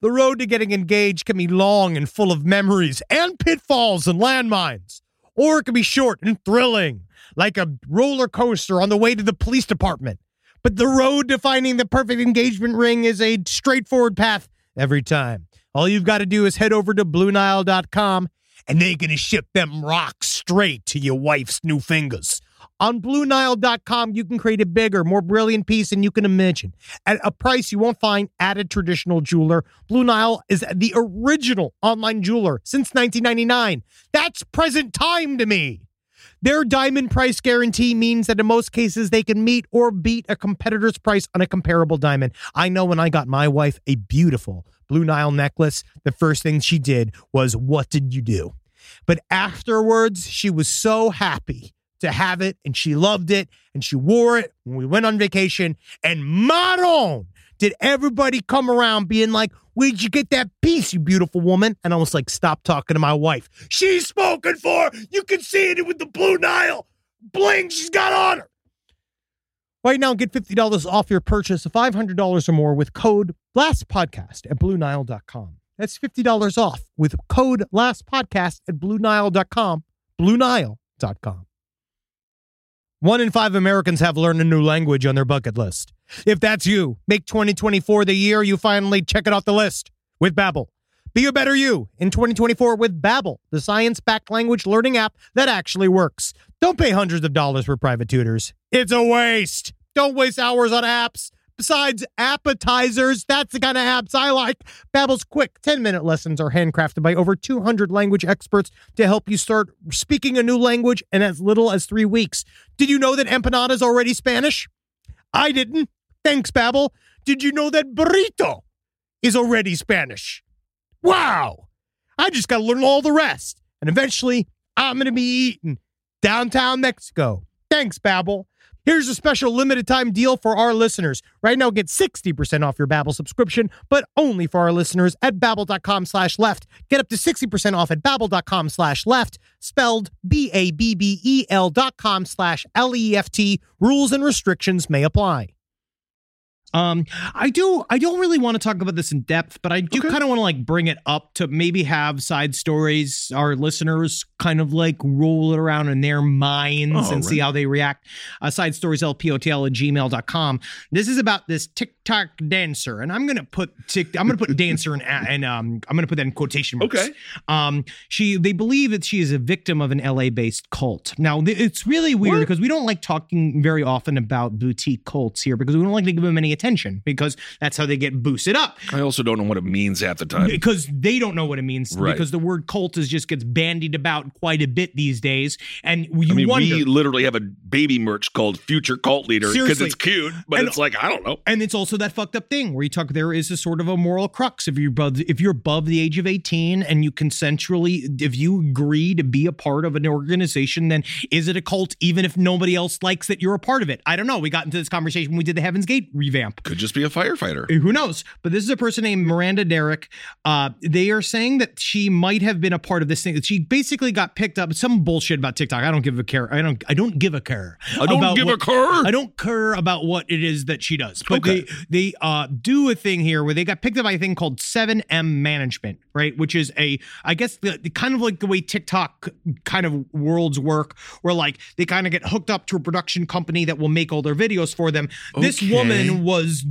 The road to getting engaged can be long and full of memories and pitfalls and landmines. Or it can be short and thrilling, like a roller coaster on the way to the police department. But the road to finding the perfect engagement ring is a straightforward path every time. All you've got to do is head over to BlueNile.com and they're going to ship them rocks straight to your wife's new fingers. On BlueNile.com, you can create a bigger, more brilliant piece than you can imagine at a price you won't find at a traditional jeweler. Blue Nile is the original online jeweler since 1999. That's present time to me. Their diamond price guarantee means that in most cases they can meet or beat a competitor's price on a comparable diamond. I know when I got my wife a beautiful Blue Nile necklace, the first thing she did was, What did you do? But afterwards, she was so happy to have it and she loved it and she wore it when we went on vacation. And Maron, did everybody come around being like, Where'd you get that piece, you beautiful woman? And I was like, Stop talking to my wife. She's spoken for. You can see it with the Blue Nile bling she's got on her. Right now, get $50 off your purchase of $500 or more with code LASTPODCAST at BlueNile.com. That's $50 off with code LASTPODCAST at BlueNile.com. BlueNile.com. One in five Americans have learned a new language on their bucket list. If that's you, make 2024 the year you finally check it off the list with Babbel. Be a better you in 2024 with Babbel, the science-backed language learning app that actually works. Don't pay hundreds of dollars for private tutors. It's a waste. Don't waste hours on apps. besides appetizers. That's the kind of apps I like. Babbel's quick 10-minute lessons are handcrafted by over 200 language experts to help you start speaking a new language in as little as 3 weeks. Did you know that empanada is already Spanish? I didn't. Thanks, Babbel. Did you know that burrito is already Spanish? Wow. I just got to learn all the rest. And eventually, I'm going to be eating downtown Mexico. Thanks, Babbel. Here's a special limited time deal for our listeners. Right now, get 60% off your Babbel subscription, but only for our listeners at babbel.com slash left. Get up to 60% off at babbel.com slash left, spelled B-A-B-B-E-L dot com slash L-E-F-T. Rules and restrictions may apply. Um, I do. I don't really want to talk about this in depth, but I do kind of want to like bring it up to maybe have side stories. Our listeners kind of like roll it around in their minds Oh, and see how they react. Uh, side stories lpotl at gmail.com. This is about this TikTok dancer, and I'm gonna put tick. I'm gonna put [LAUGHS] dancer and and um I'm gonna put that in quotation marks. Okay. Um, she they believe that she is a victim of an LA based cult. Now th- it's really weird because we don't like talking very often about boutique cults here because we don't like to give them any attention because that's how they get boosted up. I also don't know what it means half the time. Because they don't know what it means. Right. Because the word cult is just gets bandied about quite a bit these days, and you I mean, wonder. we literally have a baby merch called Future Cult Leader because it's cute, but And- it's like I don't know. And it's also that fucked up thing where you talk there is a sort of a moral crux if you're above if you're above the age of 18 and you consensually if you agree to be a part of an organization then is it a cult even if nobody else likes that you're a part of it. I don't know. We got into this conversation when we did the Heaven's Gate revamp. Could just be a firefighter. Who knows? But this is a person named Miranda Derrick. Uh, they are saying that she might have been a part of this thing. That she basically got picked up. Some bullshit about TikTok. I don't give a care. I don't. I don't give a care. I don't about give a care. I don't care about what it is that she does. But Okay. they they uh, do a thing here where they got picked up by a thing called 7M Management, right? Which is a I guess the, the kind of like the way TikTok kind of worlds work, where like they kind of get hooked up to a production company that will make all their videos for them. This woman was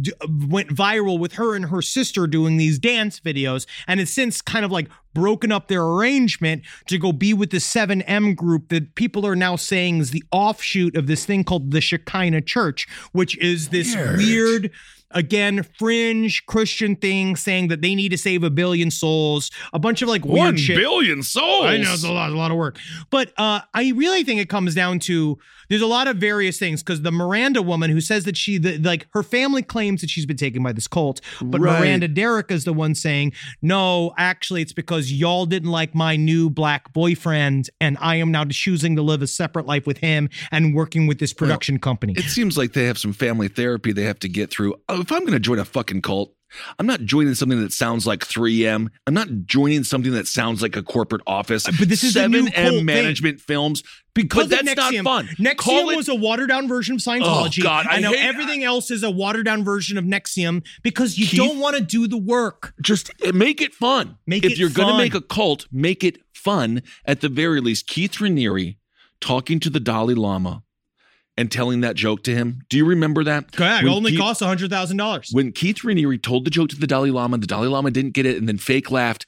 went viral with her and her sister doing these dance videos and has since kind of like broken up their arrangement to go be with the 7M group that people are now saying is the offshoot of this thing called the Shekinah Church, which is this weird again fringe Christian thing saying that they need to save a billion souls, a bunch of like weird One shit. billion souls. I know it's a lot, a lot of work, but uh, I really think it comes down to there's a lot of various things because the Miranda woman who says that she the, like her family claims that she's been taken by this cult, but Right. Miranda Derrick is the one saying no, actually it's because y'all didn't like my new black boyfriend, and I am now choosing to live a separate life with him and working with this production company. It seems like they have some family therapy they have to get through. Oh, if I'm going to join a fucking cult, I'm not joining something that sounds like 3M. I'm not joining something that sounds like a corporate office. But this is new 7M cult thing. management films. Because but that's not fun. NXIVM Call it- was a watered down version of Scientology. Oh, God, I and now hate- everything else is a watered down version of NXIVM because you Keith- don't want to do the work. just eh, make it fun. Make if it you're going to make a cult, make it fun. At the very least, Keith Raniere talking to the Dalai Lama and telling that joke to him. Do you remember that? It When only Keith- costs hundred thousand dollars. When Keith Raniere told the joke to the Dalai Lama, the Dalai Lama didn't get it and then fake laughed.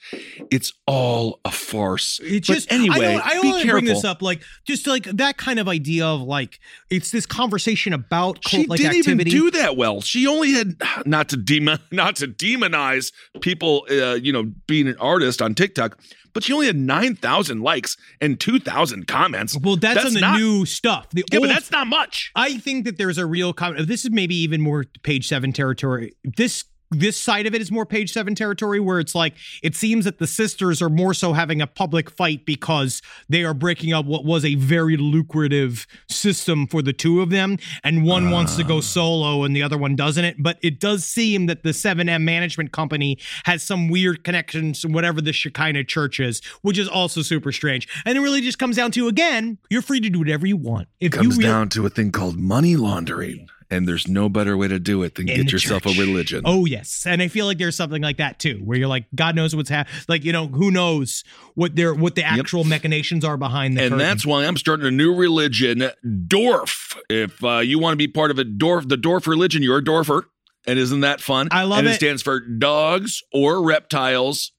It's all a farce. It But just anyway, I, don't, I only careful. bring this up like just like that kind of idea of like it's this conversation about She cult like didn't even do that well. She only had not to demon, [LAUGHS] not to demonize people, uh, you know, being an artist on TikTok, but she only had nine thousand likes and two thousand comments. well, that's, on the not- new stuff. The Yeah, old but that's not much. I think that there's a real comment. This is maybe even more page seven territory. This this side of it is more page seven territory where it's like it seems that the sisters are more so having a public fight because they are breaking up what was a very lucrative system for the two of them. And one wants to go ah. solo and the other one doesn't. It but it does seem that the 7m management company has some weird connections to whatever the shekinah church is which is also super strange. And it really just comes down to again you're free to do whatever you want. If comes down to a thing called money laundering. And there's no better way to do it than in get yourself church. a religion. Oh yes, and I feel like there's something like that too, where you're like, God knows what's happening. Like you know, who knows what their what the actual machinations are behind the. and curtain. that's why I'm starting a new religion, Dorf. If uh, you want to be part of a Dorf, the Dorf religion, you're a Dorfer. And isn't that fun? I love and it. it stands for dogs or reptiles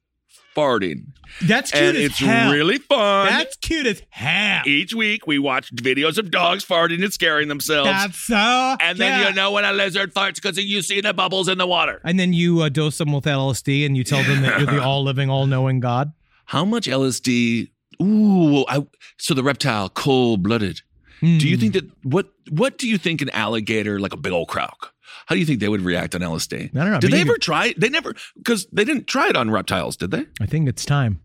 farting. That's cute and as it's hell. really fun. That's cute as hell. Each week we watch videos of dogs farting and scaring themselves. That's so. and then yeah. you know when a lizard farts because you see the bubbles in the water. And then you uh, dose them with LSD, and you tell them that you're the [LAUGHS] all-living, all-knowing God. How much LSD? Ooh, I, so the reptile, cold blooded. Do you think that what what do you think an alligator like a big old croc? How do you think they would react on LSD? I don't know. Did they ever try it? They never because they didn't try it on reptiles, did they? I think it's time.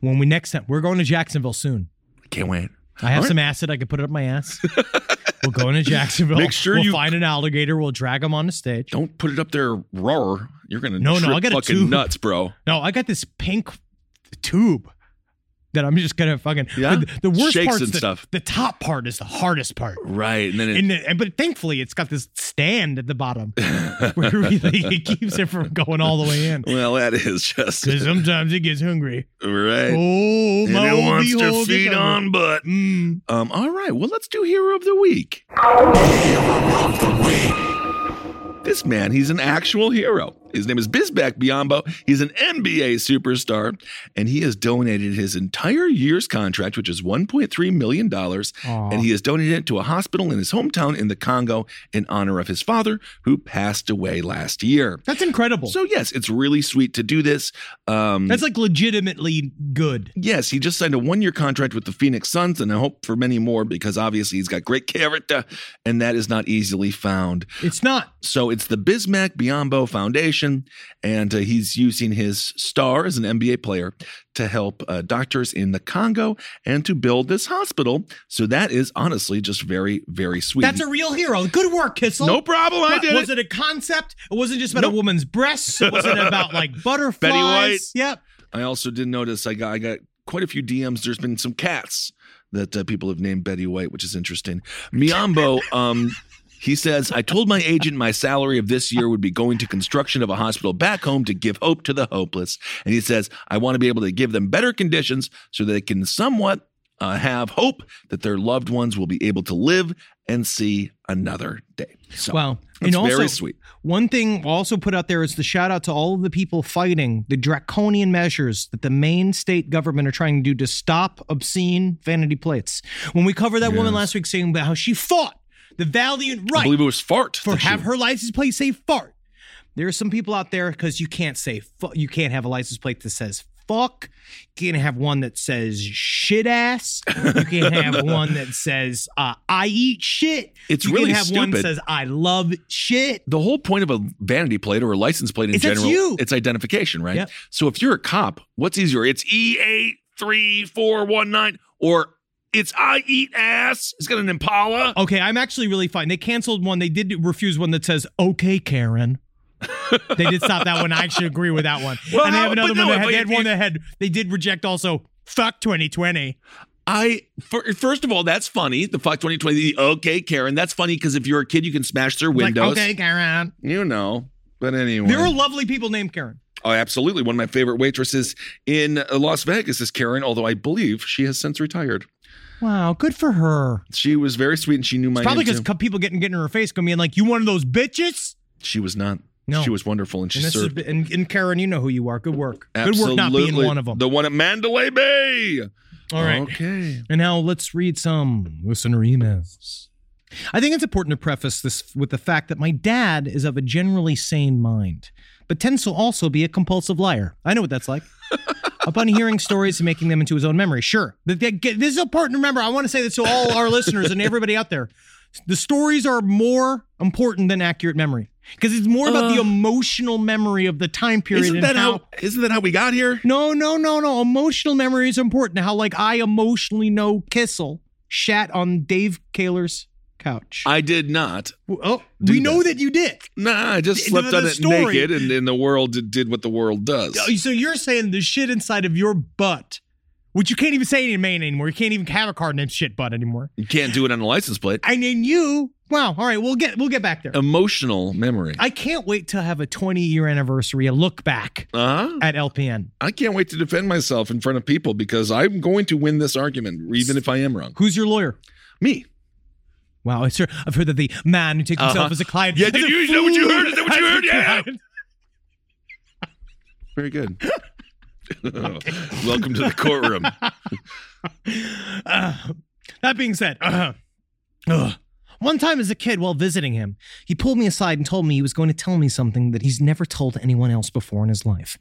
When we next time we're going to Jacksonville soon. Can't wait. I have All right. some acid I could put it up my ass. [LAUGHS] we'll go into Jacksonville. Make sure we'll you- find an alligator. We'll drag him on the stage. Don't put it up there roar. You're gonna No, no, I got a fucking tube. nuts, bro. No, I got this pink tube that I'm just gonna fucking. Yeah? The, the worst Shakes part's and the, stuff. The top part is the hardest part. Right, and then it, And, the, but thankfully it's got this stand at the bottom [LAUGHS] where really it keeps it from going all the way in. well, that is just Because sometimes it gets hungry. right. Oh, and my it old wants to feed on butt. Mm. Um, all right, well, let's do hero of the week. This man, he's an actual hero. His name is Bismack Biyombo. He's an NBA superstar, and he has donated his entire year's contract, which is $1.3 million, and he has donated it to a hospital in his hometown in the Congo in honor of his father, who passed away last year. That's incredible. So, yes, it's really sweet to do this. Um, That's like legitimately good. Yes, he just signed a one year contract with the Phoenix Suns, and I hope for many more because obviously he's got great character, and that is not easily found. It's not. So it's the Bismack Biyombo Foundation, and uh, he's using his star as an NBA player to help uh, doctors in the Congo and to build this hospital. So that is honestly just very, very sweet. That's a real hero. Good work, Kissel. no problem. I did was it. it a concept? It wasn't just about Nope. a woman's breasts. It wasn't about like [LAUGHS] butterflies. Betty White. Yep. I also did notice I got I got quite a few DMs. There's been some cats that uh, people have named Betty White, which is interesting. Miambo, um, he says, I told my agent my salary of this year would be going to construction of a hospital back home to give hope to the hopeless. And he says, I want to be able to give them better conditions so they can somewhat uh, have hope that their loved ones will be able to live and see another day. So, Wow. that's and also, very sweet. One thing I'll also put out there is the shout out to all of the people fighting the draconian measures that the Maine state government are trying to do to stop obscene vanity plates. When we covered that woman last week saying about how she fought the valiant right. I believe it was fart. for have her license plate say fart. There are some people out there because you can't say fu- you can't have a license plate that says fuck. You can't have one that says shit ass. You can't have [LAUGHS] one that says uh, I eat shit. It's you really can't have one that says I love shit. the whole point of a vanity plate or a license plate in general, you. it's identification, right? Yep. So if you're a cop, what's easier? It's E eight three four one nine, or it's I eat ass. It's got an Impala. Okay, I'm actually really fine. They canceled one. They did refuse one that says "Okay, Karen." they did stop that one. I actually agree with that one. Well, and they have another but no, that had, they had one that had they did reject also fuck 2020. I fir- first of all, that's funny. The fuck twenty twenty. The okay, Karen. That's funny because if you're a kid, you can smash their Like, windows. okay, Karen. You know. But anyway, There are lovely people named Karen. oh, absolutely. One of my favorite waitresses in uh, Las Vegas is Karen, although I believe she has since retired. Wow, good for her. She was very sweet, and she knew my Probably name because too. people getting getting in her face, gonna be like, "You one of those bitches." She was not. No. She was wonderful, and she And, this is, served. and, and Karen, you know who you are. Good work. Absolutely. Good work not being one of them. The one at Mandalay Bay. All right. Okay. And now let's read some listener emails. I think it's important to preface this with the fact that my dad is of a generally sane mind, but tends to also be a compulsive liar. I know what that's like. [LAUGHS] Upon hearing stories and making them into his own memory, sure. But This is important to remember. I want to say this to all our listeners and everybody out there. The stories are more important than accurate memory because it's more about the Uh, emotional memory of the time period. Isn't that how? Isn't that how we got here? no, no, no, no. Emotional memory is important. How like I emotionally know Kissel shat on Dave Kaler's couch. I did not. oh, we know that. you did. Nah, I just The- slept the on it story- naked, and, and the world did, what the world does. So you're saying the shit inside of your butt, which you can't even say in Maine anymore. You can't even have a car named shit butt anymore. You can't do it on a license plate. I mean, you. Wow. All right, we'll get we'll get back there. Emotional memory. I can't wait to have a 20 year anniversary, a look back Uh huh. at LPN. I can't wait to defend myself in front of people because I'm going to win this argument, even if I am wrong. Who's your lawyer? Me. Wow, I sir, I've heard that the man who takes himself Uh-huh. as a client. Yeah, did you- know what you heard? Is that what you heard? Yeah. [LAUGHS] Very good. [LAUGHS] [LAUGHS] Welcome to the courtroom. Uh, that being said, uh, uh, one time as a kid while visiting him, he pulled me aside and told me he was going to tell me something that he's never told anyone else before in his life.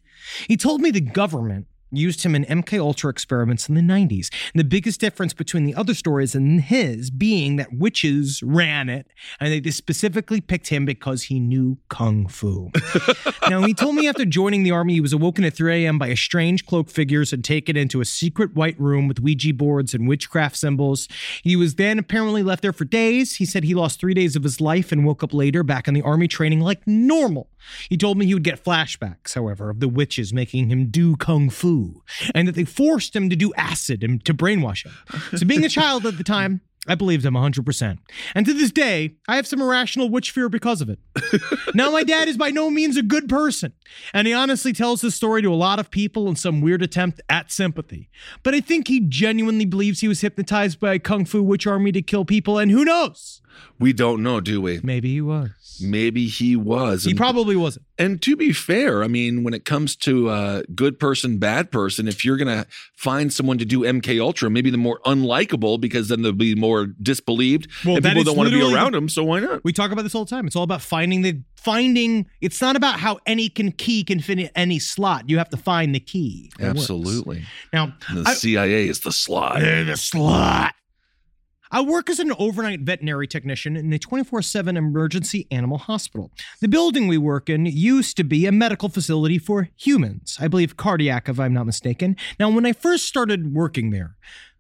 He told me the government used him in MK Ultra experiments in the 90s. And the biggest difference between the other stories and his being that witches ran it, and they specifically picked him because he knew kung fu. [LAUGHS] now, he told me after joining the army, he was awoken at 3 a.m. by a strange cloaked figures and taken into a secret white room with Ouija boards and witchcraft symbols. He was then apparently left there for days. He said he lost three days of his life and woke up later back in the army training like normal. He told me he would get flashbacks, however, of the witches making him do kung fu, and that they forced him to do acid and to brainwash him. So, being a child at the time, I believed him 100%. And to this day, I have some irrational witch fear because of it. now, my dad is by no means a good person, and he honestly tells this story to a lot of people in some weird attempt at sympathy. But I think he genuinely believes he was hypnotized by a kung fu witch army to kill people, and who knows? We don't know, do we? Maybe he was. Maybe he was. He And- probably wasn't. And to be fair, I mean, when it comes to uh, good person, bad person, if you're gonna find someone to do MK Ultra, maybe the more unlikable because then they'll be more disbelieved, Well, and people don't want to be around the- them. So why not? We talk about this all the time. It's all about finding the finding. It's not about how any can key can fit in any slot. You have to find the key. Absolutely. Now, And the I- CIA is the slot. The slot. I work as an overnight veterinary technician in a 24 7 emergency animal hospital. The building we work in used to be a medical facility for humans, I believe cardiac, if I'm not mistaken. Now, when I first started working there,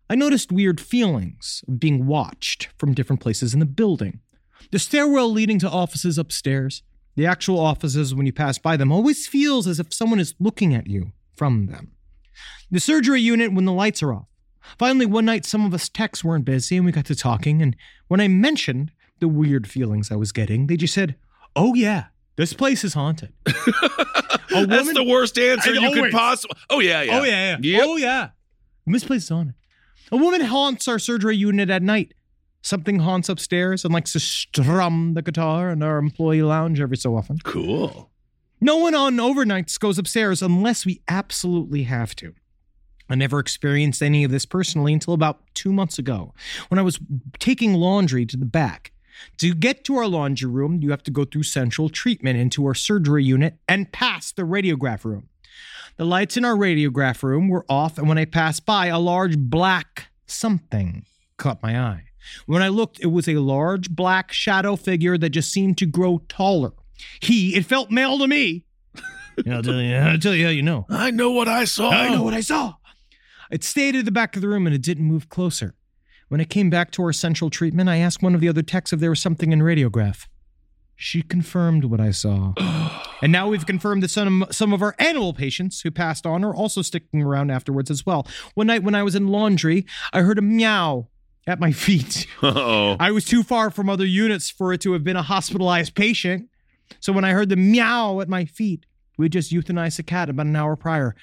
I noticed weird feelings of being watched from different places in the building. The stairwell leading to offices upstairs, the actual offices when you pass by them, always feels as if someone is looking at you from them. The surgery unit when the lights are off. Finally, one night, some of us techs weren't busy and we got to talking. And when I mentioned the weird feelings I was getting, they just said, Oh, yeah, this place is haunted. [LAUGHS] A That's the worst answer you could possibly. Oh yeah, yeah. Oh, yeah, yeah. Yep. Oh, yeah. This place is haunted. A woman haunts our surgery unit at night. Something haunts upstairs and likes to strum the guitar in our employee lounge every so often. Cool. No one on overnights goes upstairs unless we absolutely have to. I never experienced any of this personally until about two months ago when I was taking laundry to the back. To get to our laundry room, you have to go through central treatment into our surgery unit and past the radiograph room. The lights in our radiograph room were off, and when I passed by, a large black something caught my eye. When I looked, it was a large black shadow figure that just seemed to grow taller. He, it felt male to me. [LAUGHS] I'll tell you, I'll tell you how you know. I know what I saw. I know what I saw. It stayed at the back of the room and it didn't move closer. When I came back to our central treatment, I asked one of the other techs if there was something in radiograph. She confirmed what I saw. [GASPS] and now we've confirmed that some, some of our animal patients who passed on are also sticking around afterwards as well. One night when I was in laundry, I heard a meow at my [LAUGHS] feet. Oh. I was too far from other units for it to have been a hospitalized patient. So when I heard the meow at my feet, we had just euthanized a cat about an hour prior.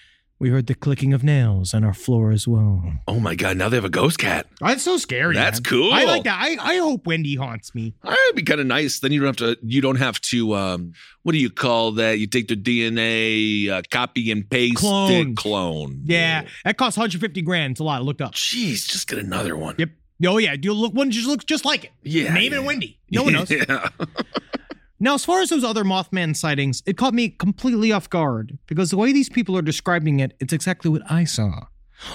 We heard the clicking of nails on our floor as well. Oh my god! Now they have a ghost cat. That's so scary. That's man. cool. I like that. I, I hope Wendy haunts me. That'd be kind of nice. Then you don't have to. You don't have to. Um, what do you call that? You take the DNA, uh, copy and paste Clone. it, clone. Yeah, that costs 150 grand. It's a lot. I looked up. Jeez, just get another one. Yep. Oh yeah, do look one just looks just like it. Yeah, Name yeah. it Wendy. No one knows. [LAUGHS] Yeah. Now, as far as those other Mothman sightings, it caught me completely off guard because the way these people are describing it, it's exactly what I saw.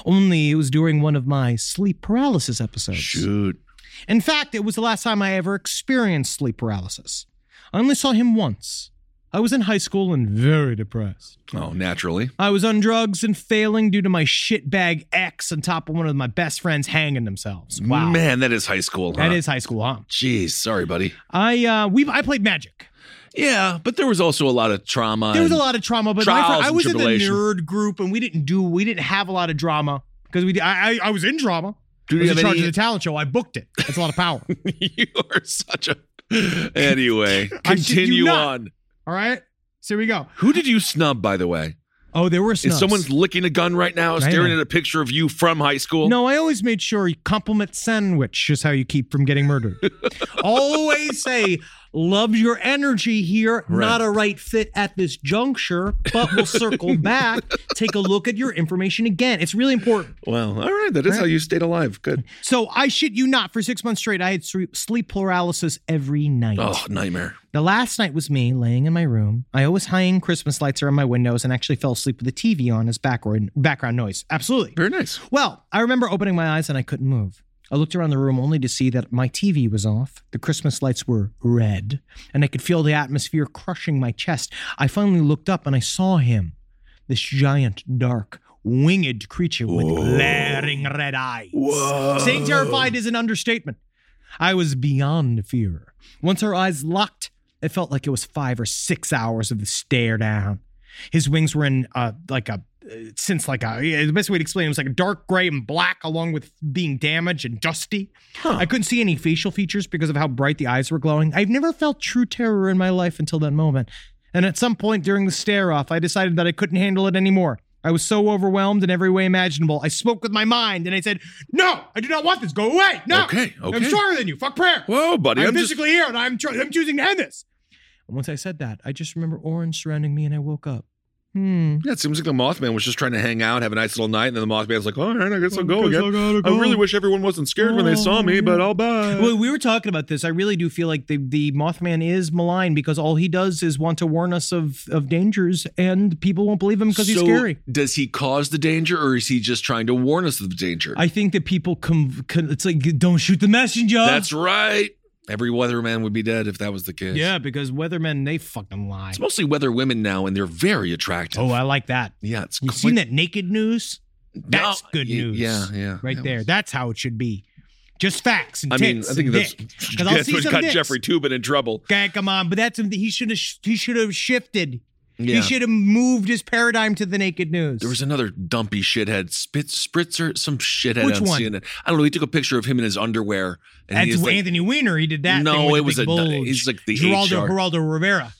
Only it was during one of my sleep paralysis episodes. Shoot. In fact, it was the last time I ever experienced sleep paralysis. I only saw him once. I was in high school and very depressed. Oh, naturally. I was on drugs and failing due to my shitbag ex on top of one of my best friends hanging themselves. Wow. Man, that is high school. That huh? is high school, huh? Jeez, sorry, buddy. I uh we I played magic. Yeah, but there was also a lot of trauma. There was a lot of trauma, but my friend, I was in the nerd group and we didn't do we didn't have a lot of drama because we I I, I was in drama. Do I was in charge any- of the talent show. I booked it. That's a lot of power. [LAUGHS] you are such a. Anyway, I shit you continue on. All right. So here we go. Who did you snub, by the way? Oh, there were Is snubs. someone's licking a gun right now, staring at a picture of you from high school? No, I always made sure you compliment sandwich is how you keep from getting murdered. [LAUGHS] always say Loves your energy here. Right. Not a right fit at this juncture, but we'll circle [LAUGHS] back. Take a look at your information again. It's really important. Well, all right. That is Right. how you stayed alive. Good. So I shit you not. For six months straight, I had sleep sleep paralysis every night. Oh, nightmare. The last night was me laying in my room. I always hang Christmas lights around my windows and actually fell asleep with the TV on as background background noise. Absolutely. Very nice. Well, I remember opening my eyes and I couldn't move. I looked around the room only to see that my TV was off, the Christmas lights were red, and I could feel the atmosphere crushing my chest. I finally looked up and I saw him, this giant, dark, winged creature with glaring red eyes. Whoa. Saying terrified is an understatement. I was beyond fear. Once our eyes locked, it felt like it was five or six hours of the stare down. His wings were in uh, like a since like a yeah, the best way to explain it was like a dark gray and black along with being damaged and dusty. I couldn't see any facial features because of how bright the eyes were glowing. I've never felt true terror in my life until that moment. And at some point during the stare off, I decided that I couldn't handle it anymore. I was so overwhelmed in every way imaginable. I spoke with my mind and I said, No, I do not want this. Go away. No. Okay, okay. I'm stronger than you. Fuck prayer. Whoa, buddy. I'm, I'm just- physically here and I'm, tr- I'm choosing to end this. And once I said that, I just remember orange surrounding me and I woke up. Hmm. Yeah, it seems like the Mothman was just trying to hang out, have a nice little night, and then the Mothman's like, all right, I guess I'll go guess again. I gotta I really wish everyone wasn't scared when they saw me, but I'll buy. Well, we were talking about this. I really do feel like the, the Mothman is malign because all he does is want to warn us of, of dangers, and people won't believe him because he's scary. Does he cause the danger, or is he just trying to warn us of the danger? I think that people come. come it's like don't shoot the messenger. That's right. Every weatherman would be dead if that was the case. yeah, because weathermen they fucking lie. It's mostly weather women now, and they're very attractive. Oh, I like that. yeah. It's You've quite- seen that naked news? That's No, good news. Yeah, yeah. right That there. was- That's how it should be. Just facts and I mean, I think that's, dick. 'Cause I'll that's see what some got dicks. Jeffrey Toobin in trouble. Okay, come on, but that's he should have he should have shifted. Yeah. He should have moved his paradigm to the naked news. There was another dumpy shithead, Spitz, Spritzer, some shithead Which on one? CNN. I don't know. He took a picture of him in his underwear. And That's he's like, Anthony Weiner. He did that. No, it was a- bulge. he's like the Geraldo, HR. Geraldo Rivera.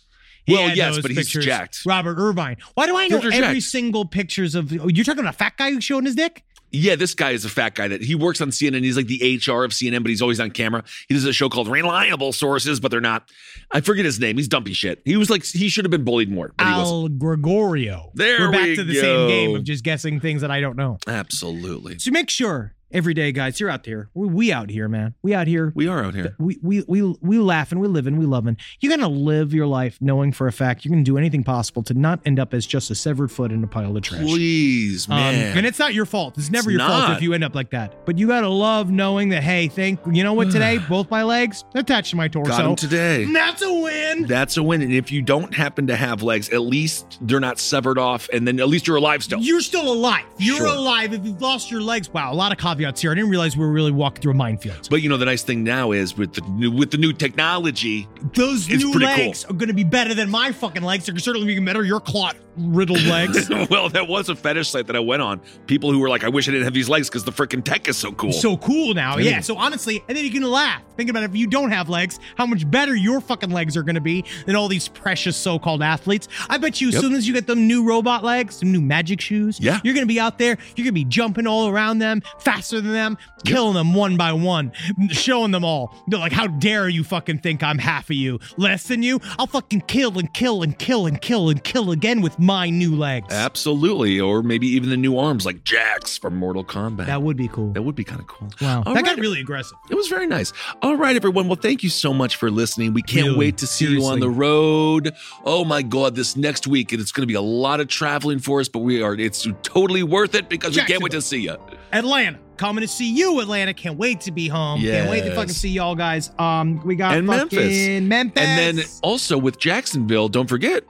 He Well, yes, but he's pictures. jacked. Robert Irvine. Why do I know They're every jacked. single pictures of? Oh, you're talking about a fat guy who's showing his dick? Yeah, this guy is a fat guy that he works on CNN. He's like the HR of CNN, but he's always on camera. He does a show called Reliable Sources, but they're not. I forget his name. He's dumpy shit. He was like he should have been bullied more, but he wasn't. Al Gregorio. There We're back we to the go. same game of just guessing things that I don't know. Absolutely, So make sure every day, guys, you're out there. We, we out here, man. We out here. we are out here. We we we we laughing, we living, we loving. You're gonna live your life knowing for a fact you're gonna do anything possible to not end up as just a severed foot in a pile of trash. Please, Um, man. and it's not your fault. It's never It's your fault if you end up like that. But you gotta love knowing that. Hey, think you know what? Today, [SIGHS] both my legs attached to my torso. Got today. That's a win. That's a win. And if you don't happen to have legs, at least they're not severed off, and then at least you're alive still. You're still alive. You're Sure. alive. If you've lost your legs, wow, a lot of caveats here. I didn't realize we were really walking through a minefield. But you know the nice thing now is with the new with the new technology, Those new legs are going to be better than my fucking legs. They're certainly going to be better. Your clot riddled [LAUGHS] legs. well, that was a fetish site that I went on. People who were like, "I wish I didn't have these legs because the freaking tech is so cool." So cool now. Yeah. Yeah. So honestly, and then you can laugh. Think about it. If you don't have legs, how much better your fucking legs are going to be than all these precious so-called athletes. I bet you as Yep. soon as you get them new robot legs, some new magic shoes, Yeah. you're going to be out there. You're going to be jumping all around them, faster than them, killing them one by one, showing them all. They're like, how dare you fucking think I'm half of you? Less than you? I'll fucking kill and kill and kill and kill and kill again with my new legs. Absolutely, or maybe even the new arms like Jax from Mortal Kombat. That would be cool. That would be kind of cool. Wow. All that got really aggressive. It was very nice. All right, everyone. Well, thank you so much for listening. We can't Really, wait to see you on the road. Oh my God, this next week it's going to be a lot of traveling for us, but we are. It's totally worth it because we can't wait to see you. Atlanta. Coming to see you, Atlanta. Can't wait to be home. Can't wait to fucking see y'all guys. Um, we got And fucking Memphis. Memphis. And then also with Jacksonville, don't forget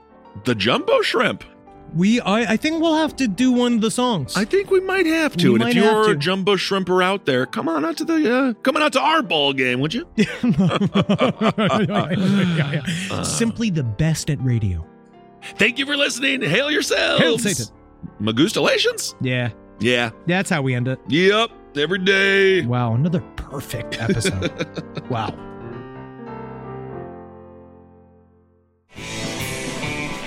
the Jumbo Shrimp. we, I, I think we'll have to do one of the songs. I think we might have to. We and might if have you're to. a Jumbo Shrimper out there, come on out to the uh, coming out to our ball game, would you? [LAUGHS] Simply the best at radio. Thank you for listening. Hail yourselves. Hail Satan. Magustalations? Yeah, Yeah. that's how we end it. Yep. Every day. Wow, another perfect episode. [LAUGHS] wow.